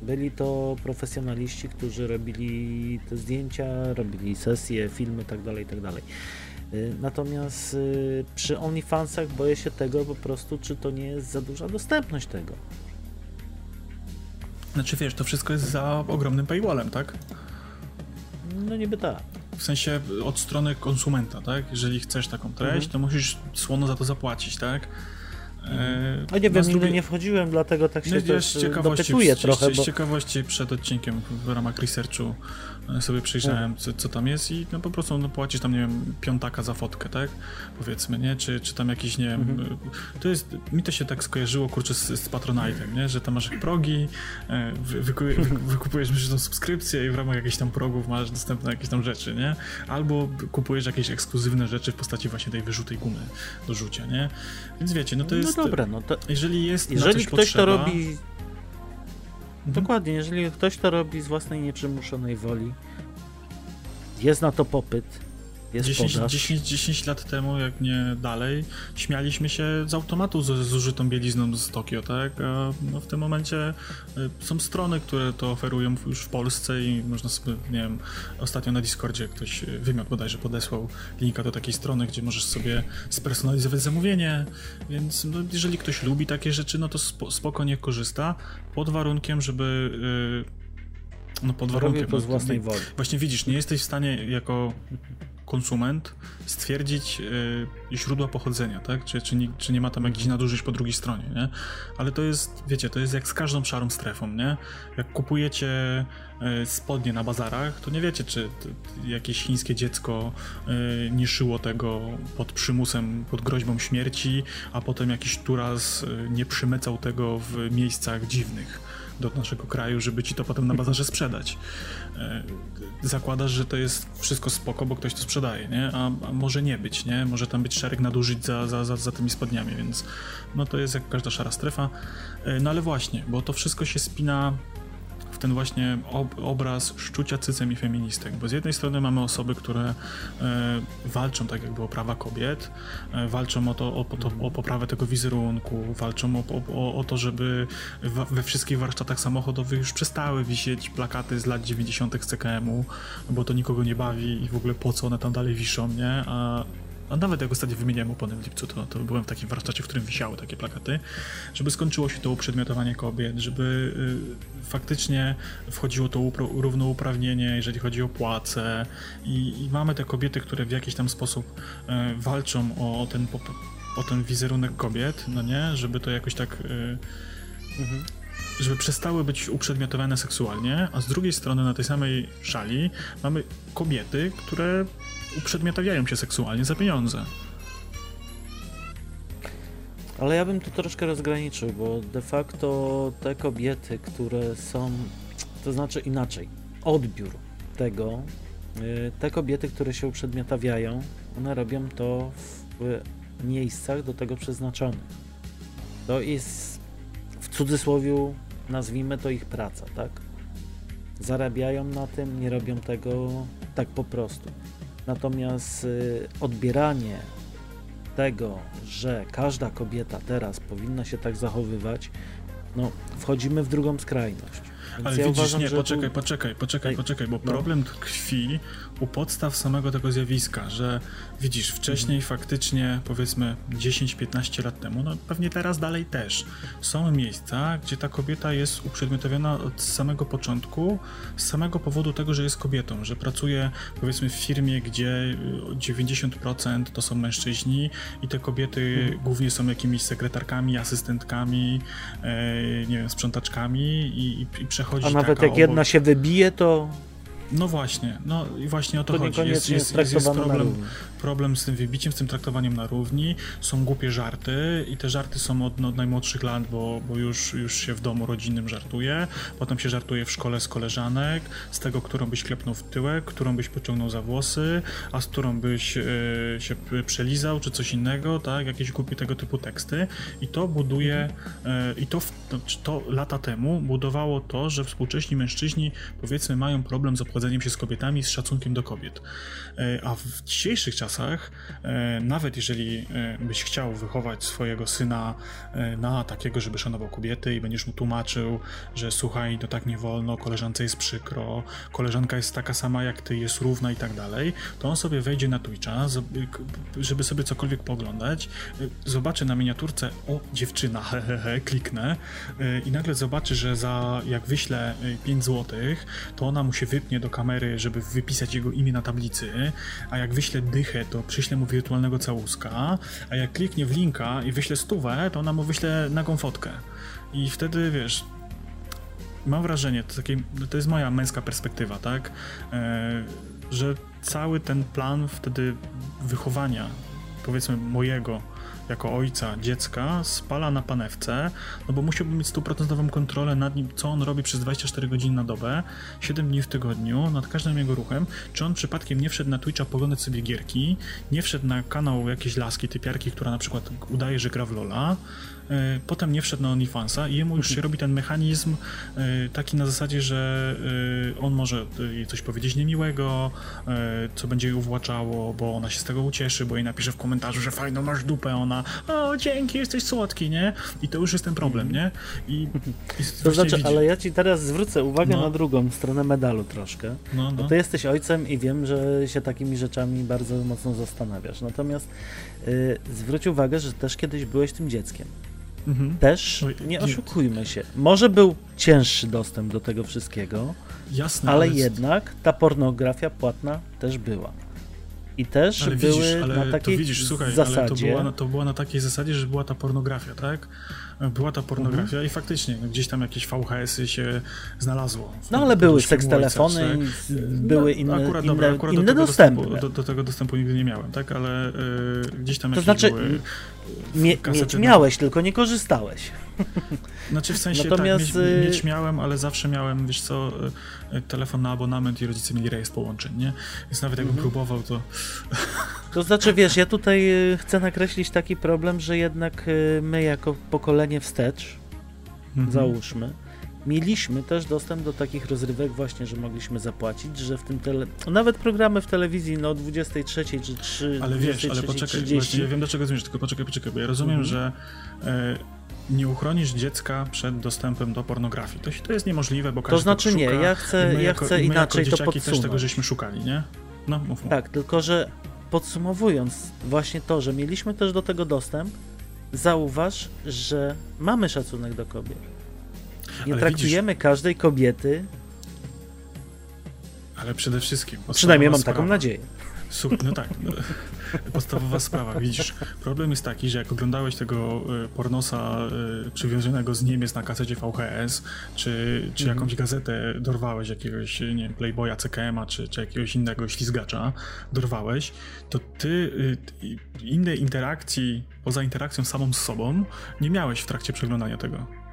Byli to profesjonaliści, którzy robili te zdjęcia, robili sesje, filmy tak dalej, tak dalej. Y, natomiast y, przy OnlyFansach boję się tego po prostu, czy to nie jest za duża dostępność tego. Znaczy wiesz, to wszystko jest za ogromnym paywallem, tak? No niby tak. W sensie od strony konsumenta, tak? Jeżeli chcesz taką treść, mhm. to musisz słono za to zapłacić, tak? E, no nie wiem, nigdy nie wchodziłem, dlatego tak się no, też y, dopytuję trochę. Z, z ciekawości przed odcinkiem w ramach researchu sobie przyjrzałem, co, co, tam jest i no po prostu no, płacisz tam, nie wiem, piątaka za fotkę, tak? Powiedzmy, nie? Czy, czy tam jakiś, nie wiem, mhm. to jest, mi to się tak skojarzyło, kurczę, z, z Patronite'em, nie? Że tam masz progi, e, wy, wy, wy, wykupujesz myślę, subskrypcję i w ramach jakichś tam progów masz dostępne jakieś tam rzeczy, nie? Albo kupujesz jakieś ekskluzywne rzeczy w postaci właśnie tej wyrzutej gumy do rzucia, nie? Więc wiecie, no to no jest... No dobra, no to... Jeżeli jest Jeżeli ktoś potrzeba, to robi. Dokładnie, jeżeli ktoś to robi z własnej nieprzymuszonej woli, jest na to popyt, jest 10, 10, 10 lat temu, jak nie dalej, śmialiśmy się z automatu z zużytą bielizną z Tokio, tak? A no w tym momencie y, są strony, które to oferują już w Polsce i można sobie, nie wiem, ostatnio na Discordzie ktoś, y, wymiot bodajże podesłał linka do takiej strony, gdzie możesz sobie spersonalizować zamówienie, więc no, jeżeli ktoś lubi takie rzeczy, no to spoko niech korzysta, pod warunkiem, żeby yy, no pod warunkiem. to z własnej woli. Właśnie widzisz, nie jesteś w stanie jako konsument stwierdzić y, źródła pochodzenia, tak? Czy, czy, nie, czy nie ma tam jakichś nadużyć po drugiej stronie, nie? Ale to jest, wiecie, to jest jak z każdą szarą strefą, nie? Jak kupujecie y, spodnie na bazarach, to nie wiecie, czy jakieś chińskie dziecko y, nie szyło tego pod przymusem, pod groźbą śmierci, a potem jakiś turas nie przymycał tego w miejscach dziwnych do naszego kraju, żeby ci to potem na bazarze sprzedać. E, zakładasz, że to jest wszystko spoko, bo ktoś to sprzedaje, nie? A, a może nie być, nie? Może tam być szereg nadużyć za, za, za, za tymi spodniami, więc no to jest jak każda szara strefa. E, no ale właśnie, bo to wszystko się spina ten właśnie ob obraz szczucia cycem i feministek, bo z jednej strony mamy osoby, które e, walczą tak jakby o prawa kobiet, e, walczą o, to, o, to, o poprawę tego wizerunku, walczą o, o, o to, żeby we wszystkich warsztatach samochodowych już przestały wisieć plakaty z lat 90. z CKM-u, bo to nikogo nie bawi i w ogóle po co one tam dalej wiszą, nie? A a nawet jak ostatnio wymieniałem opony w lipcu, to, to byłem w takim warsztacie, w którym wisiały takie plakaty, żeby skończyło się to uprzedmiotowanie kobiet, żeby y, faktycznie wchodziło to równouprawnienie, jeżeli chodzi o płace. I, i, mamy te kobiety, które w jakiś tam sposób y, walczą o, o, ten, o ten wizerunek kobiet, no nie, żeby to jakoś tak... Y, mhm żeby przestały być uprzedmiotowane seksualnie, a z drugiej strony na tej samej szali mamy kobiety, które uprzedmiotawiają się seksualnie za pieniądze. Ale ja bym tu troszkę rozgraniczył, bo de facto te kobiety, które są, to znaczy inaczej, odbiór tego, y, te kobiety, które się uprzedmiotawiają, one robią to w miejscach do tego przeznaczonych. To jest w cudzysłowie, nazwijmy to ich praca, tak? Zarabiają na tym, nie robią tego tak po prostu. Natomiast y, odbieranie tego, że każda kobieta teraz powinna się tak zachowywać, no, wchodzimy w drugą skrajność. Więc Ale ja widzisz, uważam, nie, poczekaj, tu... poczekaj, poczekaj, poczekaj, bo no. problem tkwi u podstaw samego tego zjawiska, że widzisz, wcześniej mhm. faktycznie, powiedzmy 10-15 lat temu, no pewnie teraz dalej też, są miejsca, gdzie ta kobieta jest uprzedmiotowiona od samego początku, z samego powodu tego, że jest kobietą, że pracuje powiedzmy w firmie, gdzie 90% to są mężczyźni i te kobiety mhm. głównie są jakimiś sekretarkami, asystentkami, e, nie wiem, sprzątaczkami i, i, i przechodzi A nawet jak jedna się wybije, to no właśnie, no i właśnie o to, to chodzi. Jest, jest, jest, jest problem, problem z tym wybiciem, z tym traktowaniem na równi. Są głupie żarty i te żarty są od, no, od najmłodszych lat, bo, bo już, już się w domu rodzinnym żartuje. Potem się żartuje w szkole z koleżanek, z tego, którą byś klepnął w tyłek, którą byś pociągnął za włosy, a z którą byś y, się przelizał, czy coś innego, tak? Jakieś głupie tego typu teksty. I to buduje, y, i to, to, to lata temu budowało to, że współcześni mężczyźni, powiedzmy, mają problem z obchodzeniem się z kobietami, z szacunkiem do kobiet. Y, a w dzisiejszych czasach czasach, e, nawet jeżeli e, byś chciał wychować swojego syna e, na takiego, żeby szanował kobiety i będziesz mu tłumaczył, że słuchaj, to tak nie wolno, koleżance jest przykro, koleżanka jest taka sama jak ty, jest równa i tak dalej, to on sobie wejdzie na Twitcha, żeby sobie cokolwiek poglądać, zobaczy na miniaturce, o, dziewczyna, hehehe, kliknę i nagle zobaczy, że za, jak wyślę 5 zł, to ona mu się wypnie do kamery, żeby wypisać jego imię na tablicy, a jak wyślę dychę to przyślę mu wirtualnego całuska, a jak kliknie w linka i wyślę stówę, to ona mu wyśle nagą fotkę. I wtedy, wiesz, mam wrażenie, to, takie, to jest moja męska perspektywa, tak, e, że cały ten plan wtedy wychowania, powiedzmy mojego, jako ojca dziecka spala na panewce, no bo musiałbym mieć stuprocentową kontrolę nad nim, co on robi przez 24 godziny na dobę, 7 dni w tygodniu, nad każdym jego ruchem, czy on przypadkiem nie wszedł na Twitcha poglądać sobie gierki, nie wszedł na kanał jakiejś laski, typiarki, która na przykład udaje, że gra w Lola, potem nie wszedł na OnlyFansa i jemu już się robi ten mechanizm e, taki na zasadzie, że e, on może jej coś powiedzieć niemiłego, co będzie jej uwłaczało, bo ona się z tego ucieszy, bo jej napisze w komentarzu, że fajno masz dupę, ona o dzięki, jesteś słodki, nie? I to już jest ten problem, nie? I, i to znaczy, widzi... ale ja ci teraz zwrócę uwagę no. na drugą stronę medalu troszkę. No, no. Bo ty jesteś ojcem i wiem, że się takimi rzeczami bardzo mocno zastanawiasz. Natomiast yy, zwróć uwagę, że też kiedyś byłeś tym dzieckiem. Mhm. Też nie oszukujmy się. Może był cięższy dostęp do tego wszystkiego, Jasne, ale, ale jednak ta pornografia płatna też była. I też ale były widzisz, ale na takiej to widzisz, słuchaj, zasadzie... ale to była, to była na takiej zasadzie, że była ta pornografia, tak? Była ta pornografia mhm. i faktycznie no, gdzieś tam jakieś VHS-y się znalazło. No ale były seks telefony, były no, inne, akurat, inne, dobra, akurat inne do dostępy. Dostępu, do, do, tego dostępu nigdy nie miałem, tak? Ale y, gdzieś tam to jakieś znaczy, były mie mieć miałeś, tylko nie korzystałeś. Znaczy w sensie Natomiast... tak, mieć, mieć, miałem, ale zawsze miałem, wiesz co, y, telefon na abonament i rodzice mieli rejestr połączeń, nie? Więc nawet jakbym mhm. próbował, to... To znaczy, wiesz, ja tutaj y, chcę nakreślić taki problem, że jednak my jako pokolenie wstecz, mhm. załóżmy, mieliśmy też dostęp do takich rozrywek właśnie, że mogliśmy zapłacić, że w tym tele... Nawet programy w telewizji no o 23 czy 3 Ale wiesz, ale poczekaj, 30. ja wiem do czego zmierzasz, tylko poczekaj, poczekaj, bo ja rozumiem, mhm. że e, nie uchronisz dziecka przed dostępem do pornografii. To, to jest niemożliwe, bo każdy To znaczy szuka, nie, ja chcę, ja jako, chcę inaczej to podsumować. też tego żeśmy szukali, nie? No, mów, mów. Tak, tylko że podsumowując właśnie to, że mieliśmy też do tego dostęp, zauważ, że mamy szacunek do kobiet. Nie Ale traktujemy widzisz, każdej kobiety. Ale przede wszystkim. Przynajmniej mam sprawa. taką nadzieję. no tak. Podstawowa sprawa. Widzisz, problem jest taki, że jak oglądałeś tego y, pornosa y, przywiązanego z Niemiec na kasecie VHS, czy, czy mm. jakąś gazetę dorwałeś jakiegoś, nie wiem, Playboya, CKM-a, czy, czy jakiegoś innego ślizgacza, dorwałeś, to ty y, innej interakcji, poza interakcją samą z sobą, nie miałeś w trakcie przeglądania tego.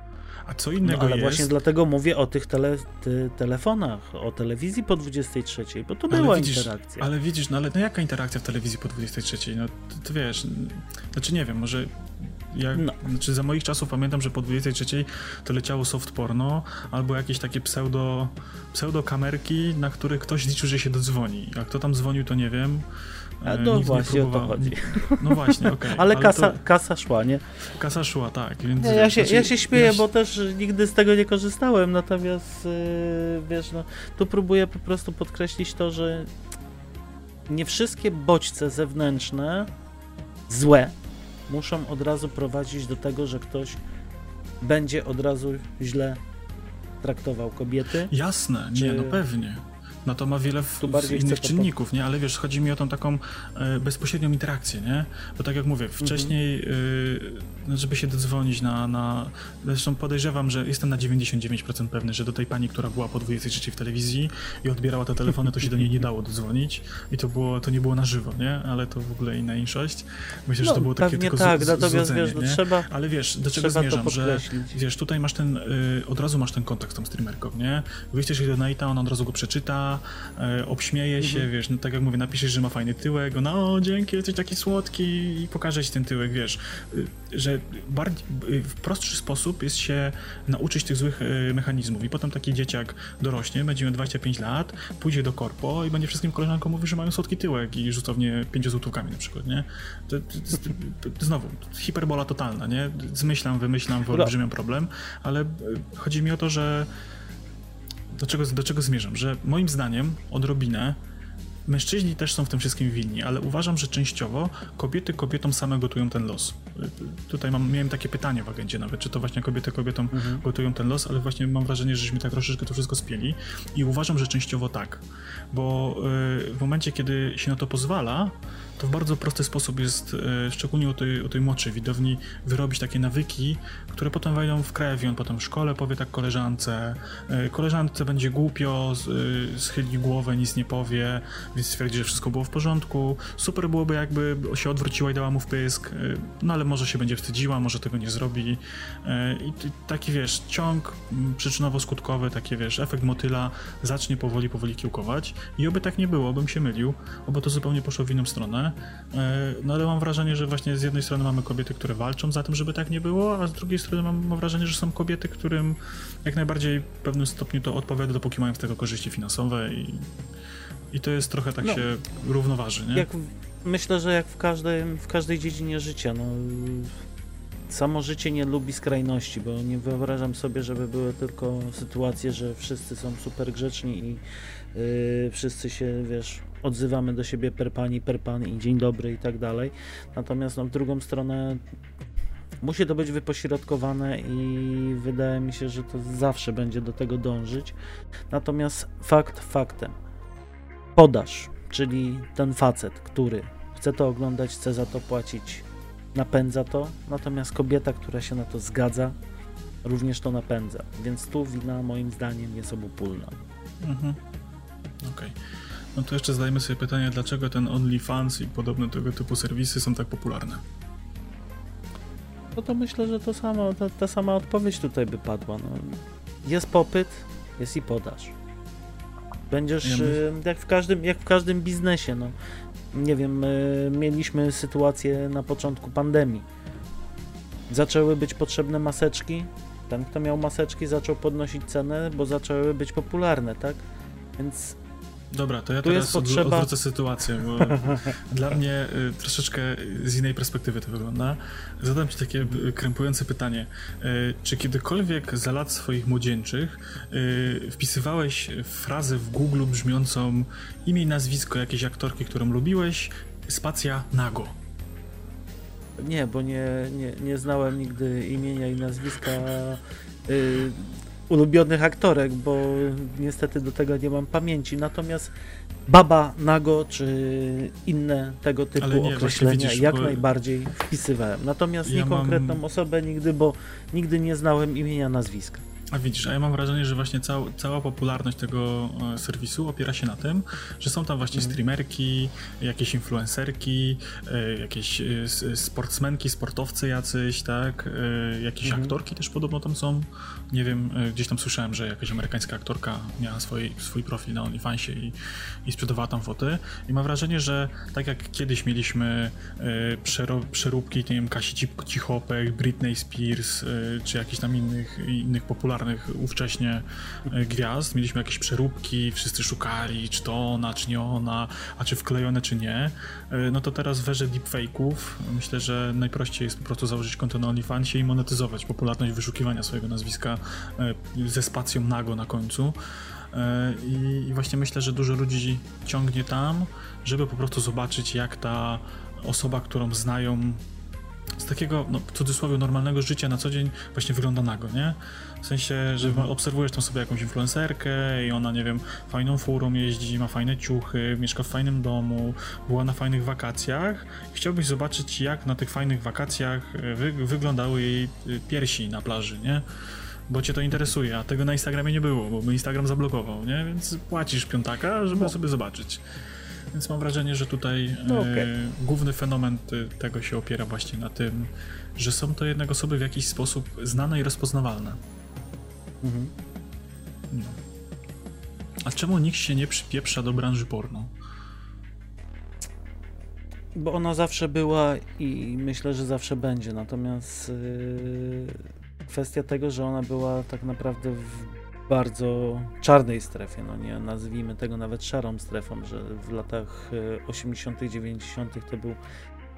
A co innego no, ale jest... właśnie dlatego mówię o tych tele, ty, telefonach, o telewizji po 23, bo to była widzisz, interakcja. Ale widzisz, no ale no jaka interakcja w telewizji po 23? No ty, ty wiesz, znaczy nie wiem, może ja, no. znaczy za moich czasów pamiętam, że po 23 to leciało soft porno albo jakieś takie pseudo, pseudo kamerki, na których ktoś liczył, że się dodzwoni. A kto tam dzwonił, to nie wiem. A no właśnie o to chodzi. No właśnie, okej. Okay. ale, ale kasa, to... kasa szła, nie? Kasa szła, tak. Więc, ja, się, znaczy, ja się śmieję, ja... bo też nigdy z tego nie korzystałem, natomiast yy, wiesz, no, tu próbuję po prostu podkreślić to, że nie wszystkie bodźce zewnętrzne złe muszą od razu prowadzić do tego, że ktoś będzie od razu źle traktował kobiety. Jasne, czy... nie, no pewnie. No to ma wiele w, innych czynników, nie? Ale wiesz, chodzi mi o tą taką e, bezpośrednią interakcję, nie? Bo tak jak mówię, mhm. wcześniej, e, żeby się dodzwonić na, na... Zresztą podejrzewam, że jestem na 99% pewny, że do tej pani, która była po 23 w telewizji i odbierała te telefony, to się do niej nie dało dodzwonić i to było, to nie było na żywo, nie? Ale to w ogóle inna inszość. Myślę, no, że to było takie tylko tak, z, natomiast wiesz, no, trzeba Ale wiesz, do czego zmierzam, że wiesz, tutaj masz ten, y, od razu masz ten kontakt z tą streamerką, nie? Wyjdziesz jej do Nate'a, ona od razu go przeczyta, e, obśmieje się, mhm. wiesz, no tak jak mówię, napiszesz, że ma fajny tyłek, no o, dzięki, jesteś taki słodki i pokaże ci ten tyłek, wiesz, y, że bardziej, y, w prostszy sposób jest się nauczyć tych złych y, mechanizmów i potem taki dzieciak dorośnie, będzie miał 25 lat, pójdzie do korpo i będzie wszystkim koleżankom mówił, że mają słodki tyłek i rzucą w nie pięciozłotówkami na przykład, nie? To, to, to, znowu, hiperbola totalna, nie? Zmyślam, wymyślam, wyolbrzymiam problem, ale chodzi mi o to, że do czego, do czego zmierzam? Że moim zdaniem odrobinę mężczyźni też są w tym wszystkim winni, ale uważam, że częściowo kobiety kobietom same gotują ten los. Tutaj mam, miałem takie pytanie w agendzie nawet, czy to właśnie kobiety kobietom mhm. gotują ten los, ale właśnie mam wrażenie, żeśmy tak troszeczkę to wszystko spieli i uważam, że częściowo tak, bo y, w momencie, kiedy się na to pozwala, to w bardzo prosty sposób jest, e, szczególnie u tej, u tej młodszej widowni, wyrobić takie nawyki, które potem wejdą w krew i on potem w szkole powie tak koleżance, e, koleżance będzie głupio, e, schyli głowę, nic nie powie, więc stwierdzi, że wszystko było w porządku. Super byłoby jakby się odwróciła i dała mu w pysk, no ale może się będzie wstydziła, może tego nie zrobi. I taki wiesz, ciąg przyczynowo-skutkowy, takie wiesz, efekt motyla zacznie powoli, powoli kiełkować i oby tak nie było, bym się mylił, oby to zupełnie poszło w inną stronę. E, no ale mam wrażenie, że właśnie z jednej strony mamy kobiety, które walczą za tym, żeby tak nie było, a z drugiej strony mam, mam wrażenie, że są kobiety, którym jak najbardziej w pewnym stopniu to odpowiada, dopóki mają z tego korzyści finansowe i, i to jest trochę tak no, się równoważy, nie? Jak, myślę, że jak w, każdej, w każdej dziedzinie życia, no samo życie nie lubi skrajności, bo nie wyobrażam sobie, żeby były tylko sytuacje, że wszyscy są super grzeczni i yy, wszyscy się, wiesz, odzywamy do siebie per pani, per pan i dzień dobry i tak dalej. Natomiast no, w drugą stronę musi to być wypośrodkowane i wydaje mi się, że to zawsze będzie do tego dążyć. Natomiast fakt faktem. Podaż czyli ten facet, który chce to oglądać, chce za to płacić, napędza to, natomiast kobieta, która się na to zgadza, również to napędza. Więc tu wina moim zdaniem jest obopólna. Mhm. Okej. Okay. No to jeszcze zadajmy sobie pytanie, dlaczego ten OnlyFans i podobne tego typu serwisy są tak popularne? No to myślę, że to samo, ta, ta sama odpowiedź tutaj by padła. No. Jest popyt, jest i podaż. Będziesz ja jak, w każdym, jak w każdym biznesie. No. Nie wiem, mieliśmy sytuację na początku pandemii. Zaczęły być potrzebne maseczki. Ten, kto miał maseczki, zaczął podnosić cenę, bo zaczęły być popularne, tak? Więc Dobra, to ja tu teraz potrzeba... odwrócę sytuację, bo dla mnie y, troszeczkę z innej perspektywy to wygląda. Zadam ci takie y, krępujące pytanie. Y, czy kiedykolwiek za lat swoich młodzieńczych y, wpisywałeś frazę w Google brzmiącą imię i nazwisko jakiejś aktorki, którą lubiłeś, spacja nago? Nie, bo nie, nie, nie znałem nigdy imienia i nazwiska y, ulubionych aktorek, bo niestety do tego nie mam pamięci. Natomiast Baba Nago czy inne tego typu nie, określenia widzisz, jak bo... najbardziej wpisywałem. Natomiast ja nie konkretną mam... osobę nigdy, bo nigdy nie znałem imienia, nazwiska. A widzisz, a ja mam wrażenie, że właśnie cał, cała popularność tego e, serwisu opiera się na tym, że są tam właśnie mm. streamerki, jakieś influencerki, e, jakieś e, sportsmenki, sportowcy jacyś, tak, jakieś mm. aktorki też podobno tam są. Nie wiem, gdzieś tam słyszałem, że jakaś amerykańska aktorka miała swój, swój profil na OnlyFansie i, i sprzedawała tam foty. I mam wrażenie, że tak jak kiedyś mieliśmy przeróbki, nie wiem, Kasi Cichopek, Britney Spears, czy jakichś tam innych, innych popularnych ówcześnie e, gwiazd. Mieliśmy jakieś przeróbki, wszyscy szukali, czy to ona, czy nie ona, a czy wklejone, czy nie. E, no to teraz w erze deepfake'ów myślę, że najprościej jest po prostu założyć konto na OnlyFansie i monetyzować popularność wyszukiwania swojego nazwiska e, ze spacją nago na końcu. I właśnie myślę, że dużo ludzi ciągnie tam, żeby po prostu zobaczyć, jak ta osoba, którą znają, z takiego, no, w cudzysłowie, normalnego życia na co dzień właśnie wygląda nago, nie? W sensie, że obserwujesz tam sobie jakąś influencerkę i ona, nie wiem, fajną furą jeździ, ma fajne ciuchy, mieszka w fajnym domu, była na fajnych wakacjach chciałbyś zobaczyć, jak na tych fajnych wakacjach e, wy wyglądały jej e, piersi na plaży, nie? Bo cię to interesuje, a tego na Instagramie nie było, bo Instagram zablokował, nie? Więc płacisz piątaka, żeby no. sobie zobaczyć. Więc mam wrażenie, że tutaj no, okay. e, główny fenomen tego się opiera właśnie na tym, że są to jednak osoby w jakiś sposób znane i rozpoznawalne. Mhm. No. A czemu nikt się nie przypieprza do branży porno? Bo ona zawsze była i myślę, że zawsze będzie. Natomiast yy, kwestia tego, że ona była tak naprawdę w bardzo czarnej strefie, no nie nazwijmy tego nawet szarą strefą, że w latach 80., y, 90. to był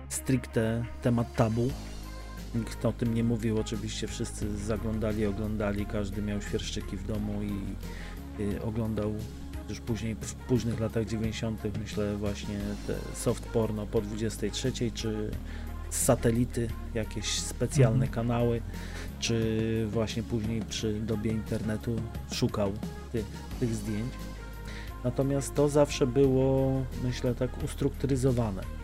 stricte temat tabu Nikt o tym nie mówił, oczywiście wszyscy zaglądali, oglądali, każdy miał świerszczyki w domu i y, oglądał już później w późnych latach 90. myślę właśnie te soft porno po 23 czy satelity, jakieś specjalne mhm. kanały, czy właśnie później przy dobie internetu szukał tych, tych zdjęć. Natomiast to zawsze było, myślę, tak ustrukturyzowane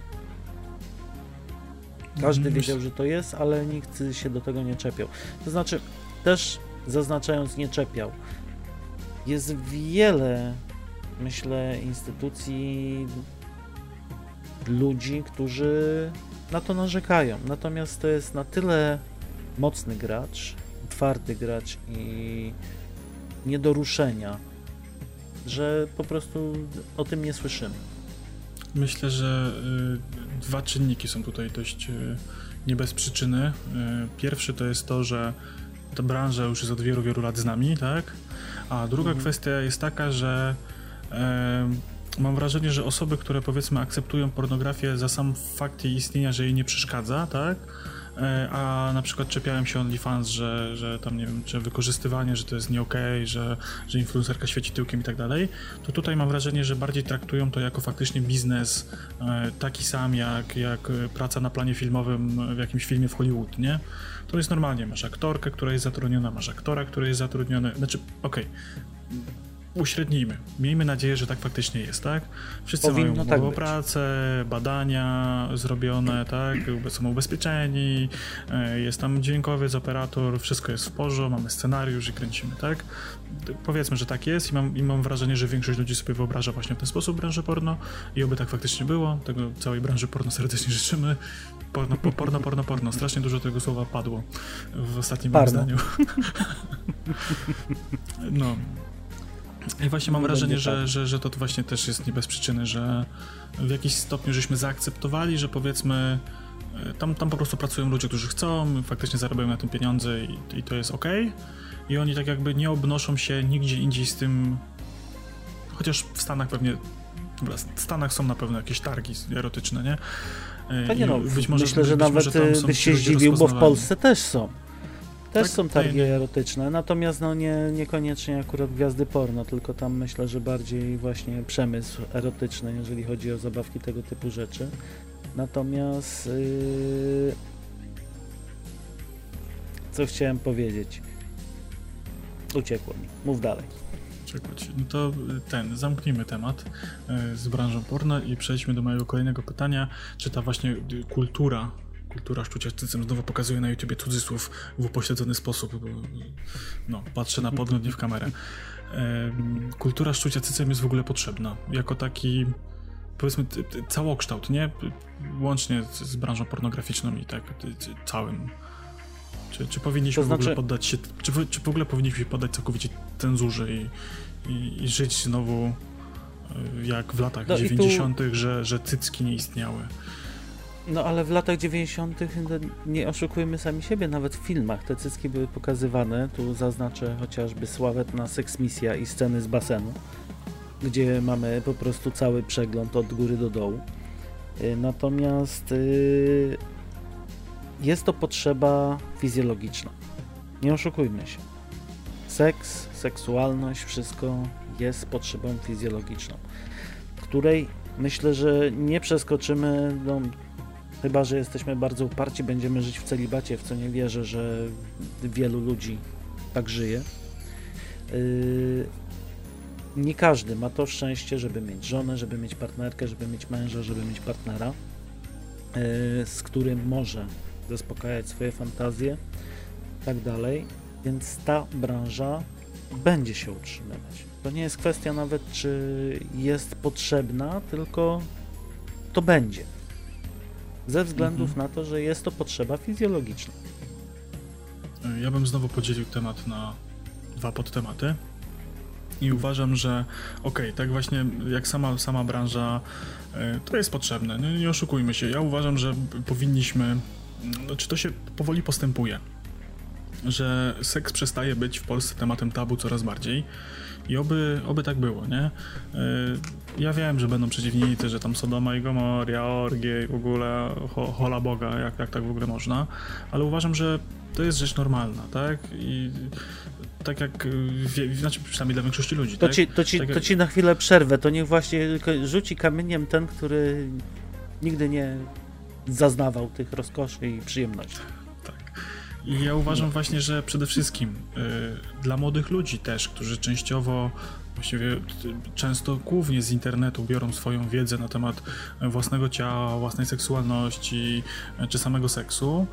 każdy mhm. wiedział, że to jest, ale nikt się do tego nie czepiał. To znaczy, też zaznaczając, nie czepiał. Jest wiele, myślę, instytucji, ludzi, którzy na to narzekają. Natomiast to jest na tyle mocny gracz, twardy gracz i nie do ruszenia, że po prostu o tym nie słyszymy. Myślę, że y, dwa czynniki są tutaj dość y, nie bez przyczyny. Y, pierwszy to jest to, że ta branża już jest od wielu, wielu lat z nami, tak? A druga mhm. kwestia jest taka, że mam wrażenie, że osoby, które powiedzmy akceptują pornografię za sam fakt jej istnienia, że jej nie przeszkadza, tak? E, a na przykład czepiałem się OnlyFans, że, że tam nie wiem, czy wykorzystywanie, że to jest nie okej, okay, że, że influencerka świeci tyłkiem i tak dalej, to tutaj mam wrażenie, że bardziej traktują to jako faktycznie biznes e, taki sam jak, jak praca na planie filmowym w jakimś filmie w Hollywood, nie? To jest normalnie, masz aktorkę, która jest zatrudniona, masz aktora, który jest zatrudniony, znaczy, okej, okay uśrednijmy. Miejmy nadzieję, że tak faktycznie jest, tak? Wszyscy Powinno mają tak o pracę, badania zrobione, tak? Są ubezpieczeni, e, jest tam dźwiękowiec, operator, wszystko jest w porządku, mamy scenariusz i kręcimy, tak? Powiedzmy, że tak jest i mam, i mam wrażenie, że większość ludzi sobie wyobraża właśnie w ten sposób branżę porno i oby tak faktycznie było. Tego całej branży porno serdecznie życzymy. Porno, porno, porno, porno. Strasznie dużo tego słowa padło w ostatnim zdaniu. no. I właśnie mam wrażenie, że, tak. że, że to właśnie też jest nie bez przyczyny, że w jakiś stopniu żeśmy zaakceptowali, że powiedzmy e, tam, tam po prostu pracują ludzie, którzy chcą, faktycznie zarabiają na tym pieniądze i, i to jest ok. I oni tak jakby nie obnoszą się nigdzie indziej z tym, chociaż w Stanach pewnie, w Stanach są na pewno jakieś targi erotyczne, nie? Panie no, być może, myślę, że nawet byś się zdziwił, bo w Polsce też są. Też tak? są targi erotyczne, natomiast no nie, niekoniecznie akurat gwiazdy porno, tylko tam myślę, że bardziej właśnie przemysł erotyczny, jeżeli chodzi o zabawki tego typu rzeczy. Natomiast yy... co chciałem powiedzieć? Uciekło mi. Mów dalej. Uciekło ci. No to ten, zamknijmy temat yy, z branżą porno i przejdźmy do mojego kolejnego pytania. Czy ta właśnie kultura kultura szczucia cycem znowu pokazuje na YouTubie cudzysłów w upośledzony sposób. No, patrzę na podgląd, nie w kamerę. kultura szczucia cycem jest w ogóle potrzebna. Jako taki, powiedzmy, całokształt, nie? Łącznie z branżą pornograficzną i tak całym. Czy, czy powinniśmy to znaczy... w ogóle poddać się, czy, czy w ogóle powinniśmy się poddać całkowicie cenzurze i, i, i żyć znowu e, jak w latach no 90., tu... że, że cycki nie istniały. No ale w latach 90. nie oszukujmy sami siebie, nawet w filmach te cycki były pokazywane. Tu zaznaczę chociażby sławetna seksmisja i sceny z basenu, gdzie mamy po prostu cały przegląd od góry do dołu. Y, natomiast yy, jest to potrzeba fizjologiczna. Nie oszukujmy się. Seks, seksualność, wszystko jest potrzebą fizjologiczną, której myślę, że nie przeskoczymy. No, Chyba, że jesteśmy bardzo uparci, będziemy żyć w celibacie, w co nie wierzę, że wielu ludzi tak żyje. Yy, nie każdy ma to szczęście, żeby mieć żonę, żeby mieć partnerkę, żeby mieć męża, żeby mieć partnera, yy, z którym może zaspokajać swoje fantazje, tak dalej. Więc ta branża będzie się utrzymywać. To nie jest kwestia nawet, czy jest potrzebna, tylko to będzie ze względów mhm. na to, że jest to potrzeba fizjologiczna. Ja bym znowu podzielił temat na dwa podtematy. I uważam, że okej, okay, tak właśnie jak sama, sama branża, e, to jest potrzebne. Nie, nie oszukujmy się. Ja uważam, że powinniśmy, no, czy to się powoli postępuje, że seks przestaje być w Polsce tematem tabu coraz bardziej i oby, oby tak było, nie? E, ja wiem, że będą przeciwnicy, że tam Sodoma i Gomoria, orgie i w ogóle ho, hola Boga, jak, jak tak w ogóle można, ale uważam, że to jest rzecz normalna, tak? I tak jak, wie, znaczy przynajmniej dla większości ludzi, to tak? Ci, to, ci, tak to ci na chwilę przerwę, to niech właśnie rzuci kamieniem ten, który nigdy nie zaznawał tych rozkoszy i przyjemności. Ja uważam właśnie, że przede wszystkim y, dla młodych ludzi też, którzy częściowo właściwie często głównie z internetu biorą swoją wiedzę na temat własnego ciała, własnej seksualności czy samego seksu,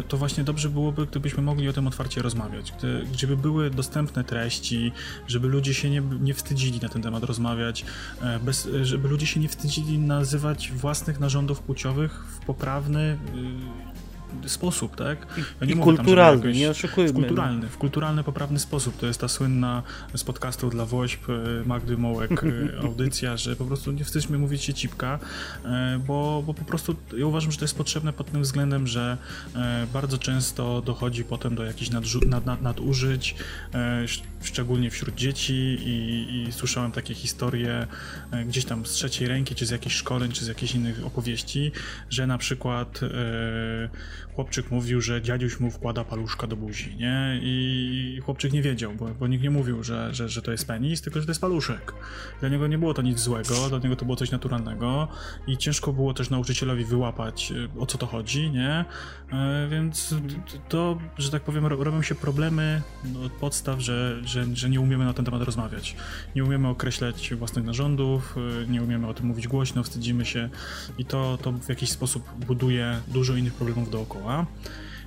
y, to właśnie dobrze byłoby, gdybyśmy mogli o tym otwarcie rozmawiać, gdy, gdyby były dostępne treści, żeby ludzie się nie, nie wstydzili na ten temat rozmawiać, y, bez, żeby ludzie się nie wstydzili nazywać własnych narządów płciowych w poprawny sposób, tak? Ja I kulturalny, tam, jakoś, nie oszukujmy. W kulturalny, w kulturalny, poprawny sposób. To jest ta słynna z podcastu dla Wośp e, Magdy Mołek e, audycja, że po prostu nie wstydźmy mówić się cipka, e, bo, bo po prostu ja uważam, że to jest potrzebne pod tym względem, że bardzo często dochodzi potem do jakichś nadżu- nad, nad, nadużyć, szczególnie wśród dzieci i, i słyszałem takie historie gdzieś tam z trzeciej ręki, czy z jakichś szkoleń, czy z jakichś innych opowieści, że na przykład chłopczyk mówił, że dziadziuś mu wkłada paluszka do buzi, nie? I chłopczyk nie wiedział, bo, bo nikt nie mówił, że, że, że to jest penis, tylko że to jest paluszek. Dla niego nie było to nic złego, dla niego to było coś naturalnego i ciężko było też nauczycielowi wyłapać, e, o co to chodzi, nie? E, więc to, że tak powiem, robią się problemy no, od podstaw, że, że, że nie umiemy na ten temat rozmawiać. Nie umiemy określać własnych narządów, e, nie umiemy o tym mówić głośno, wstydzimy się i to, to w jakiś sposób buduje dużo innych problemów dookoła.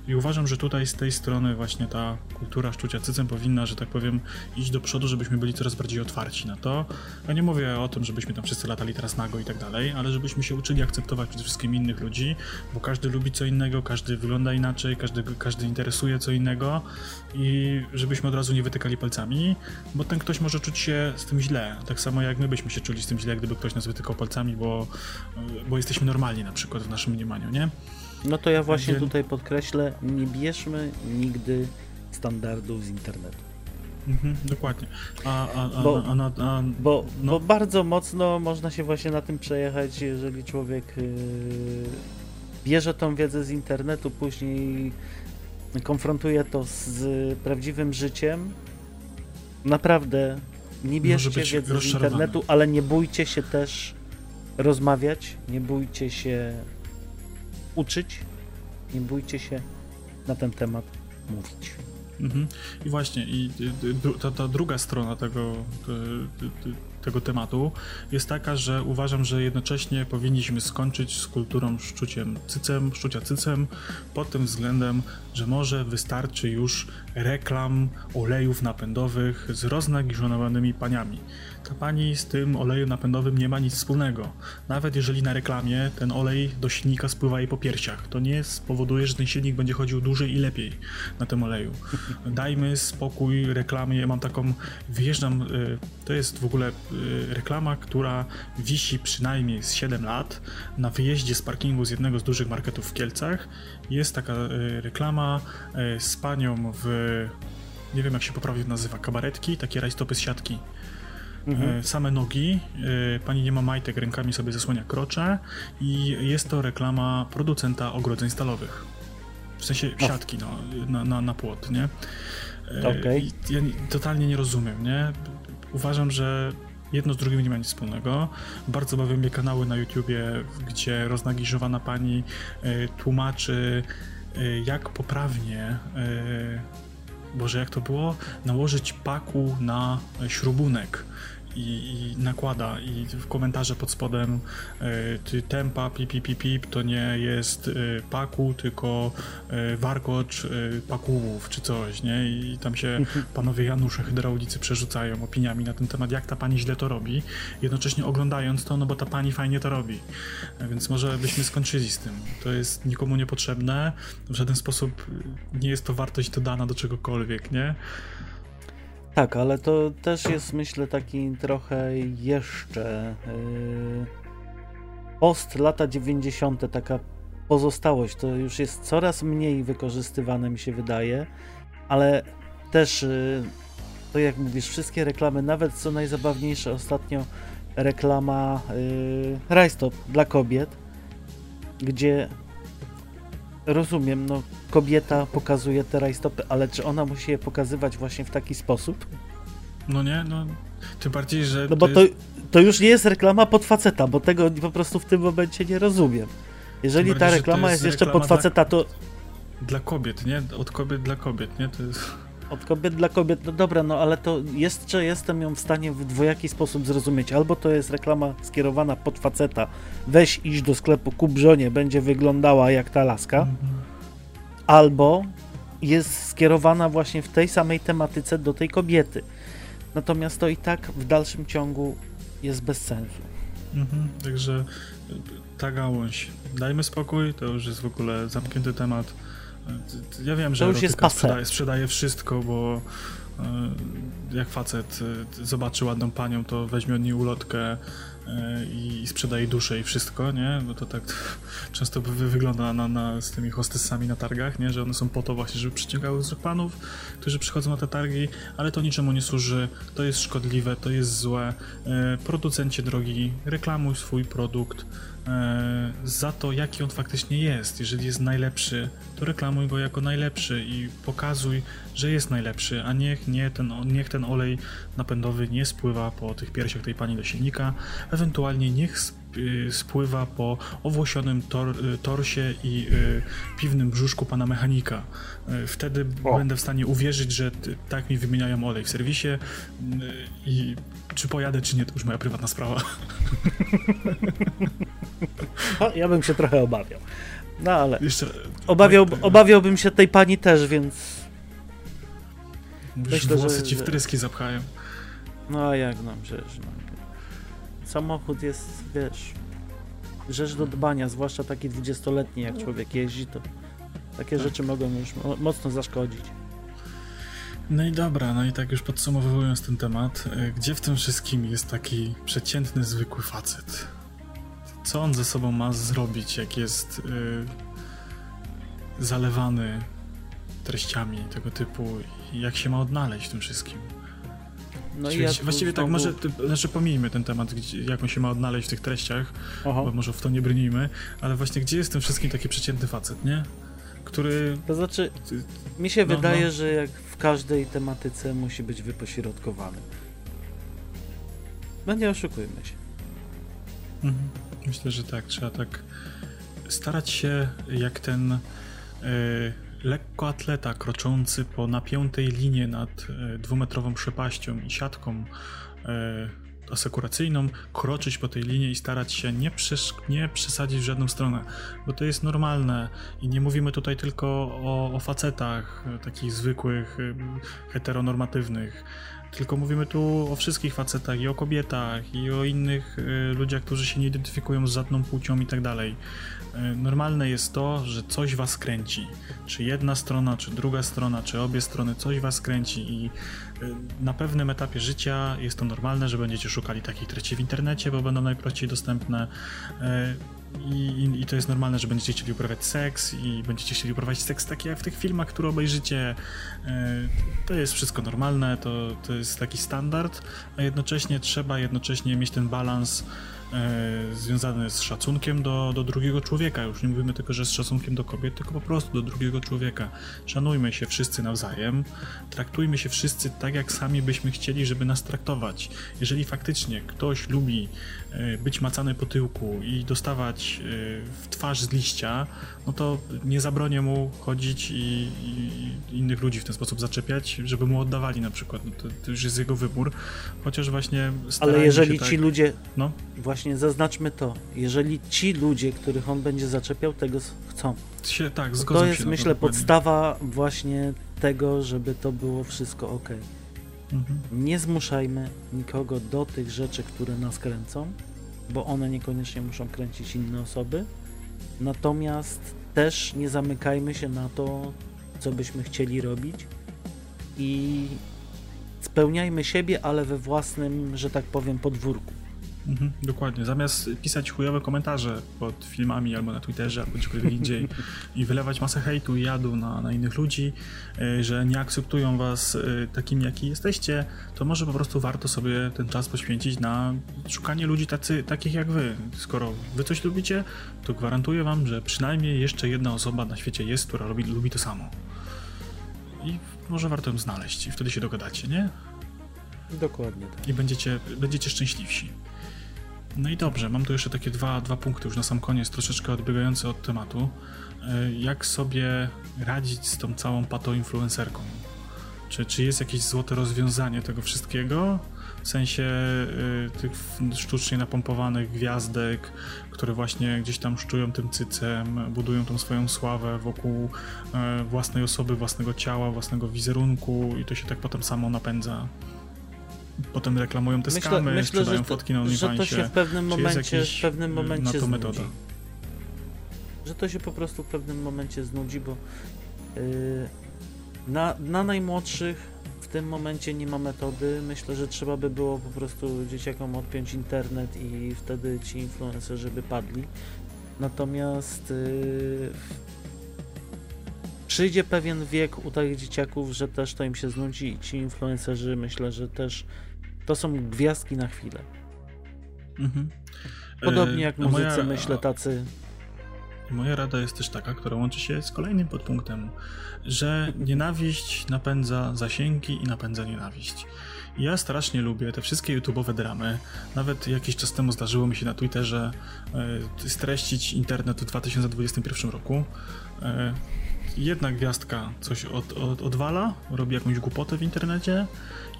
I uważam, że tutaj z tej strony właśnie ta kultura szczucia cycem powinna, że tak powiem, iść do przodu, żebyśmy byli coraz bardziej otwarci na to. Ja nie mówię o tym, żebyśmy tam wszyscy latali teraz nago i tak dalej, ale żebyśmy się uczyli akceptować przede wszystkim innych ludzi, bo każdy lubi co innego, każdy wygląda inaczej, każdy, każdy interesuje co innego i żebyśmy od razu nie wytykali palcami, bo ten ktoś może czuć się z tym źle, tak samo jak my byśmy się czuli z tym źle, gdyby ktoś nas wytykał palcami, bo, bo jesteśmy normalni na przykład w naszym mniemaniu, nie? No to ja właśnie tutaj podkreślę, nie bierzmy nigdy standardów z internetu. Mhm, dokładnie. A, a, a, bo, bo, no. bo, bardzo mocno można się właśnie na tym przejechać, jeżeli człowiek yy, bierze tą wiedzę z internetu, później konfrontuje to z prawdziwym życiem. Naprawdę nie bierzcie wiedzy z internetu, ale nie bójcie się też rozmawiać, nie bójcie się uczyć, nie bójcie się na ten temat mówić. Mhm. I właśnie, i ta, ta druga strona tego, tego tematu jest taka, że uważam, że jednocześnie powinniśmy skończyć z kulturą szczuciem cycem, szczucia cycem pod tym względem, że może wystarczy już reklam olejów napędowych z roznagiżonymi paniami. Ta pani z tym oleju napędowym nie ma nic wspólnego. Nawet jeżeli na reklamie ten olej do silnika spływa jej po piersiach, to nie spowoduje, że ten silnik będzie chodził dłużej i lepiej na tym oleju. Dajmy spokój reklamie. Ja mam taką, wyjeżdżam, y, to jest w ogóle y, reklama, która wisi przynajmniej z 7 lat na wyjeździe z parkingu z jednego z dużych marketów w Kielcach. Jest taka y, reklama z panią w nie wiem jak się poprawnie nazywa, kabaretki, takie rajstopy z siatki. Mhm. E, same nogi, e, pani nie ma majtek, rękami sobie zasłania krocze i jest to reklama producenta ogrodzeń stalowych. W sensie siatki no, na, na, na płot, nie? E, okay. Ja totalnie nie rozumiem, nie? Uważam, że jedno z drugim nie ma nic wspólnego. Bardzo bawią mnie kanały na YouTubie, gdzie roznagiżowana pani tłumaczy, jak poprawnie Boże, jak to było? Nałożyć paku na śrubunek i, i nakłada i w komentarze pod spodem y, tempa pip, pip, pip, pip to nie jest y, paku, tylko y, warkocz pakułów czy coś, nie? I tam się mhm. panowie Janusze hydraulicy przerzucają opiniami na ten temat, jak ta pani źle to robi, jednocześnie oglądając to, no bo ta pani fajnie to robi. Więc może byśmy skończyli z tym. To jest nikomu niepotrzebne, w żaden sposób nie jest to wartość dodana do czegokolwiek, nie? Tak, ale to też jest myślę taki trochę jeszcze yy, post lata 90. taka pozostałość. To już jest coraz mniej wykorzystywane mi się wydaje, ale też yy, to jak mówisz, wszystkie reklamy, nawet co najzabawniejsze ostatnio reklama yy, Rajstop dla kobiet, gdzie rozumiem, no kobieta pokazuje te rajstopy, ale czy ona musi je pokazywać właśnie w taki sposób? No nie, no tym bardziej, że... No bo to, jest... to już nie jest reklama pod faceta, bo tego po prostu w tym momencie nie rozumiem. Jeżeli bardziej, ta reklama jest, jest, jeszcze pod faceta, to... Dla kobiet, nie? Od kobiet dla kobiet, nie? To jest... Od kobiet dla kobiet, no dobra, no ale to jeszcze jestem ją w stanie w dwojaki sposób zrozumieć. Albo to jest reklama skierowana pod faceta, weź iść do sklepu, kup żonie, będzie wyglądała jak ta laska. Mhm. Albo jest skierowana właśnie w tej samej tematyce do tej kobiety. Natomiast to i tak w dalszym ciągu jest bez sensu. Mhm, także ta gałąź, dajmy spokój, to już jest w ogóle zamknięty temat ja wiem, że to już jest sprzedaje, sprzedaje wszystko, bo e, jak facet e, zobaczy ładną panią, to weźmie od niej ulotkę, e, i sprzedaje duszę i wszystko, nie? Bo to tak często wygląda na, na, z tymi hostessami na targach, nie? Że one są po to właśnie, żeby przyciągały wzrok panów, którzy przychodzą na te targi, ale to niczemu nie służy, to jest szkodliwe, to jest złe. Producencie drogi, reklamuj swój produkt, za to, jaki on faktycznie jest. Jeżeli jest najlepszy, to reklamuj go jako najlepszy i pokazuj, że jest najlepszy, a niech, nie ten, niech ten olej napędowy nie spływa po tych piersiach tej pani do silnika, ewentualnie niech y, spływa po owłosionym tor, y, torsie i piwnym brzuszku pana mechanika. Wtedy o. będę w stanie uwierzyć, że tak mi wymieniają olej w serwisie i czy pojadę, czy nie, to już moja prywatna sprawa. No, ja bym się trochę obawiał. No ale. Jeszcze... Obawiał, obawiałbym się tej pani też, więc. Myślę, włosy że, ci w tryski zapchają. No a jak no, przecież. No. Samochód jest, wiesz, rzecz do dbania, zwłaszcza taki dwudziestoletni, jak człowiek jeździ, to takie tak. rzeczy mogą już mocno zaszkodzić. No i dobra, no i tak już podsumowując ten temat, e, gdzie w tym wszystkim jest taki przeciętny, zwykły facet? Co on ze sobą ma zrobić, jak jest yy, zalewany treściami tego typu i jak się ma odnaleźć w tym wszystkim? No i ja właściwie tak, może, znaczy pomijmy ten temat, gdzie, jak on się ma odnaleźć w tych treściach, Aha. bo może w to nie brnijmy, ale właśnie gdzie jest w tym wszystkim taki przeciętny facet, nie? Który... To znaczy, mi się no, wydaje, no. że jak każdej tematyce musi być wypośrodkowany. No nie oszukujmy się. Mhm. Myślę, że tak. Trzeba tak starać się jak ten y, lekkoatleta kroczący po napiętej linie nad y, dwumetrową przepaścią i siatką y, asekuracyjną, kroczyć po tej linie i starać się nie, nie przesadzić w żadną stronę, bo to jest normalne i nie mówimy tutaj tylko o, o facetach takich zwykłych, heteronormatywnych tylko mówimy tu o wszystkich facetach i o kobietach i o innych y, ludziach, którzy się nie identyfikują z żadną płcią i tak dalej. Y, normalne jest to, że coś was kręci. Czy jedna strona, czy druga strona, czy obie strony, coś was kręci i y, na pewnym etapie życia jest to normalne, że będziecie szukali takich treści w internecie, bo będą najprościej dostępne. I, I, to jest normalne, że będziecie chcieli uprawiać seks i będziecie chcieli uprawiać seks taki jak w tych filmach, które obejrzycie. E, to jest wszystko normalne, to, to jest taki standard, a jednocześnie trzeba jednocześnie mieć ten balans e, związany z szacunkiem do, do drugiego człowieka. Już nie mówimy tylko, że z szacunkiem do kobiet, tylko po prostu do drugiego człowieka. Szanujmy się wszyscy nawzajem, traktujmy się wszyscy tak, jak sami byśmy chcieli, żeby nas traktować. Jeżeli faktycznie ktoś lubi E, być macany po tyłku i dostawać e, w twarz z liścia, no to nie zabronię mu chodzić i, i, innych ludzi w ten sposób zaczepiać, żeby mu oddawali na przykład. No to, to już jest jego wybór, chociaż właśnie Ale jeżeli ci tak... ludzie, no? właśnie zaznaczmy to, jeżeli ci ludzie, których on będzie zaczepiał, tego chcą. Się, tak, zgodzę To jest, myślę, podstawa właśnie tego, żeby to było wszystko ok. Mhm. Nie zmuszajmy nikogo do tych rzeczy, które nas kręcą, bo one niekoniecznie muszą kręcić inne osoby. Natomiast też nie zamykajmy się na to, co byśmy chcieli robić i spełniajmy siebie, ale we własnym, że tak powiem, podwórku. Mhm, dokładnie. Zamiast pisać chujowe komentarze pod filmami albo na Twitterze, albo gdziekolwiek indziej i wylewać masę hejtu i jadu na, na innych ludzi, y, że nie akceptują was y, takimi, jaki jesteście, to może po prostu warto sobie ten czas poświęcić na szukanie ludzi tacy, takich jak wy. Skoro wy coś lubicie, to gwarantuję wam, że przynajmniej jeszcze jedna osoba na świecie jest, która lubi, lubi to samo. I może warto ją znaleźć i wtedy się dogadacie, nie? Dokładnie tak. I będziecie, będziecie szczęśliwsi. No i dobrze, mam tu jeszcze takie dwa, dwa punkty już na sam koniec, troszeczkę odbiegające od tematu. E, jak sobie radzić z tą całą patoinfluencerką? Czy, czy jest jakieś złote rozwiązanie tego wszystkiego? W sensie y, tych sztucznie napompowanych gwiazdek, które właśnie gdzieś tam szczują tym cycem, budują tą swoją sławę wokół y, własnej osoby, własnego ciała, własnego wizerunku i to się tak potem samo napędza potem reklamują te myślę, skamy, myślę, sprzedają że fotki na OnlyFansie. Że to się w pewnym momencie, w pewnym momencie na to znudzi. metoda. Że to się po prostu w pewnym momencie znudzi, bo yy, na, na najmłodszych w tym momencie nie ma metody. Myślę, że trzeba by było po prostu dzieciakom odpiąć internet i wtedy ci influencerzy by padli. Natomiast yy, przyjdzie pewien wiek u tych dzieciaków, że też to im się znudzi i ci influencerzy myślę, że też to są gwiazdki na chwilę. Mhm. Podobnie jak muzycy, moja, myślę, tacy. Moja rada jest też taka, która łączy się z kolejnym podpunktem, że nienawiść napędza zasięgi i napędza nienawiść. Ja strasznie lubię te wszystkie YouTube'owe dramy. Nawet jakiś czas temu zdarzyło mi się na Twitterze e, streścić internet w 2021 roku. E, jedna gwiazdka coś od, od, odwala, robi jakąś głupotę w internecie,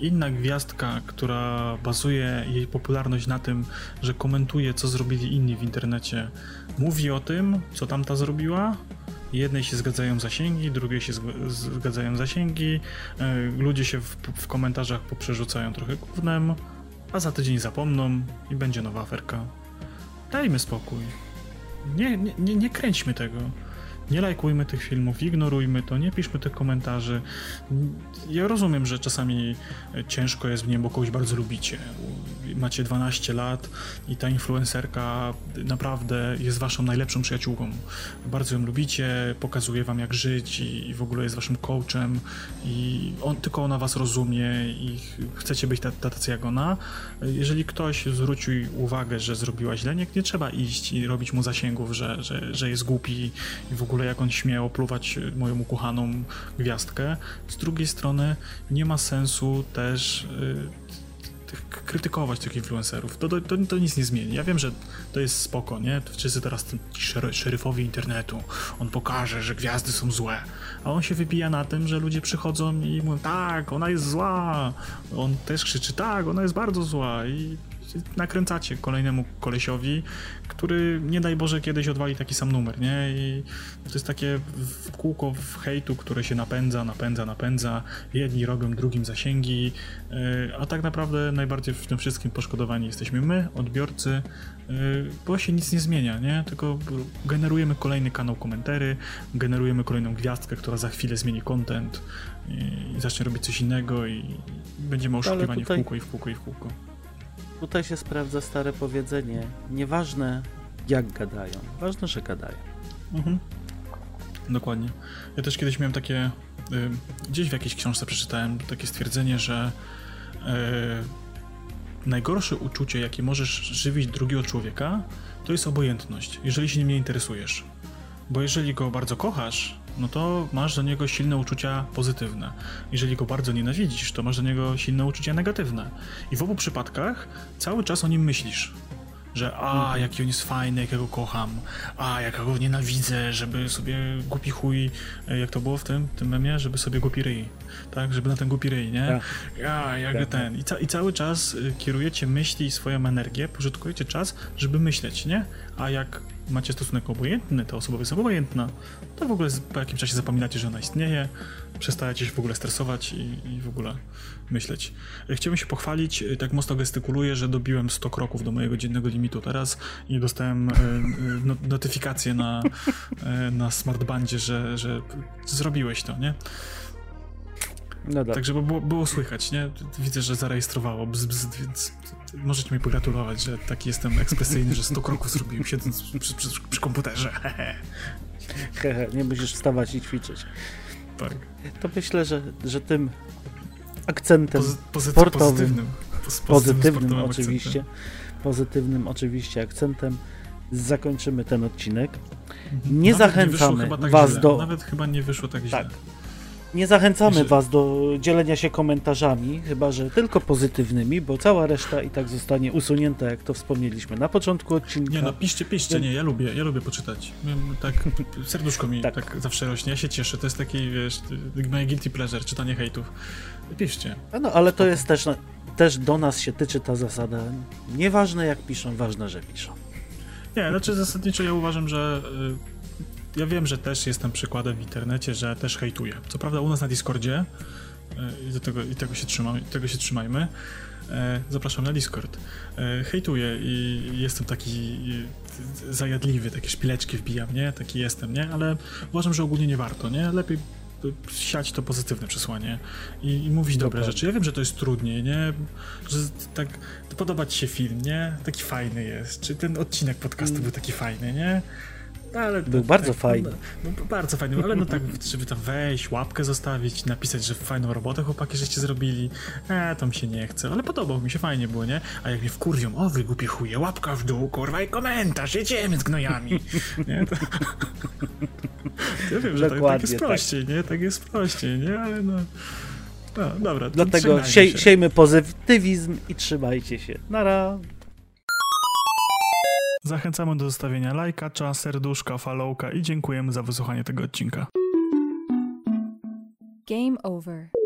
inna gwiazdka, która bazuje jej popularność na tym, że komentuje, co zrobili inni w internecie, mówi o tym, co tamta zrobiła. Jednej się zgadzają zasięgi, drugiej się zgadzają zasięgi, e, ludzie się w, w komentarzach poprzerzucają trochę gównem, a za tydzień zapomną i będzie nowa aferka. Dajmy spokój. Nie, nie, nie, nie kręćmy tego. Nie lajkujmy tych filmów, ignorujmy to, nie piszmy tych komentarzy. Ja rozumiem, że czasami ciężko jest w nim, bo kogoś bardzo lubicie. Macie 12 lat i ta influencerka naprawdę jest waszą najlepszą przyjaciółką. Bardzo ją lubicie, pokazuje wam jak żyć i w ogóle jest waszym coachem i on, tylko ona was rozumie i chcecie być tacy jak ona. Jeżeli ktoś zwrócił uwagę, że zrobiła źle, nie, nie trzeba iść i robić mu zasięgów, że, że, że jest głupi i w ogóle jak on śmie opluwać moją ukochaną gwiazdkę. Z drugiej strony nie ma sensu też y, krytykować tych influencerów. To, to, to, nic nie zmieni. Ja wiem, że to jest spoko, nie? Wszyscy teraz ci szeryfowie internetu. On pokaże, że gwiazdy są złe. A on się wybija na tym, że ludzie przychodzą i mówią, tak, ona jest zła. On też krzyczy, tak, ona jest bardzo zła. I nakręcacie kolejnemu kolesiowi, który nie daj Boże kiedyś odwali taki sam numer, nie? I to jest takie w kółko w hejtu, które się napędza, napędza, napędza. Jedni robią drugim zasięgi, e, a tak naprawdę najbardziej w tym wszystkim poszkodowani jesteśmy my, odbiorcy, e, bo się nic nie zmienia, nie? Tylko generujemy kolejny kanał komentarzy, generujemy kolejną gwiazdkę, która za chwilę zmieni content i zacznie robić coś innego i będziemy oszukiwani tutaj... w kółko i w kółko i w kółko. Tutaj się sprawdza stare powiedzenie: nieważne jak gadają, ważne, że gadają. Mhm. Dokładnie. Ja też kiedyś miałem takie, y, gdzieś w jakiejś książce przeczytałem takie stwierdzenie, że y, najgorsze uczucie, jakie możesz żywić drugiego człowieka, to jest obojętność, jeżeli się nim nie interesujesz. Bo jeżeli go bardzo kochasz, no to masz do niego silne uczucia pozytywne. Jeżeli go bardzo nienawidzisz, to masz do niego silne uczucia negatywne. I w obu przypadkach cały czas o nim myślisz. Że a, mhm. jaki on jest fajny, jak ja go kocham, a, jak ja go nienawidzę, żeby sobie głupi chuj, e, jak to było w tym, tym memie, żeby sobie głupi ryj, tak, żeby na ten głupi ryj, nie? Tak. A, jak tak, ten. I, ca I, cały czas y, kierujecie myśli i swoją energię, pożytkujecie czas, żeby myśleć, nie? A jak macie stosunek obojętny, ta osoba jest obojętna, to w ogóle po jakimś czasie zapominacie, że ona istnieje, przestajecie się w ogóle stresować i, i w ogóle myśleć. Chciałbym się pochwalić, tak mocno gestykuluję, że dobiłem 100 kroków do mojego dziennego limitu teraz i dostałem e, e, no, notyfikację na, na smartbandzie, że, że zrobiłeś to, nie? No tak. Także było, było słychać, nie? Widzę, że zarejestrowało, bzz, bzz, więc możecie mi pogratulować, że taki jestem ekspresyjny, że 100 kroków zrobiłem siedząc przy, przy, przy komputerze. Hehe, nie musisz wstawać i ćwiczyć. Tak. To myślę, że, że tym akcentem Pozy pozyty sportowym, pozytywnym, pozytywnym, pozytywnym oczywiście, akcentem. pozytywnym oczywiście akcentem zakończymy ten odcinek. Mhm. Nie Nawet zachęcamy nie tak was źle. do... Nawet chyba nie wyszło tak, tak. źle. Nie zachęcamy Was do dzielenia się komentarzami, chyba że tylko pozytywnymi, bo cała reszta i tak zostanie usunięta, jak to wspomnieliśmy na początku odcinka. Nie no, piszcie, piszcie, nie, ja lubię, ja lubię poczytać. Tak, serduszko mi tak. tak zawsze rośnie, ja się cieszę, to jest taki, wiesz, moje guilty pleasure, czytanie hejtów. Piszcie. No, ale to jest też, też do nas się tyczy ta zasada. Nieważne jak piszą, ważne, że piszą. Nie, znaczy zasadniczo ja uważam, że y, ja wiem, że też jestem przykładem w internecie, że też hejtuję. Co prawda u nas na Discordzie e, i, do tego, i tego, się trzymaj, tego się trzymajmy. E, zapraszam na Discord. E, hejtuję i jestem taki zajadliwy, takie szpileczki wbijam, nie? Taki jestem, nie? Ale uważam, że ogólnie nie warto, nie? Lepiej siać to pozytywne przesłanie i, i mówić dobre rzeczy. Ja wiem, że to jest trudniej, nie? Że tak podoba ci się film, nie? Taki fajny jest. Czy ten odcinek podcastu był taki fajny, nie? No, Ale Był tak, bardzo tak, fajny. No, no, bardzo fajny, ale no tak, żeby tam wejść, łapkę zostawić, napisać, że fajną robotę chłopaki żeście zrobili, e, to mi się nie chce, ale podobał mi się, fajnie było, nie? A jak mnie wkurwią, o wy głupie chuje, łapka w dół, kurwa i komentarz, jedziemy z gnojami, nie? To... Ja wiem, że tak, tak jest tak. prościej, nie? Tak jest prościej, nie? Ale no... No, dobra, Dlatego siej, siejmy pozytywizm i trzymajcie się. Nara. Zachęcamy do zostawienia lajka, cza, serduszka, followka i dziękujemy za wysłuchanie tego odcinka. Game over.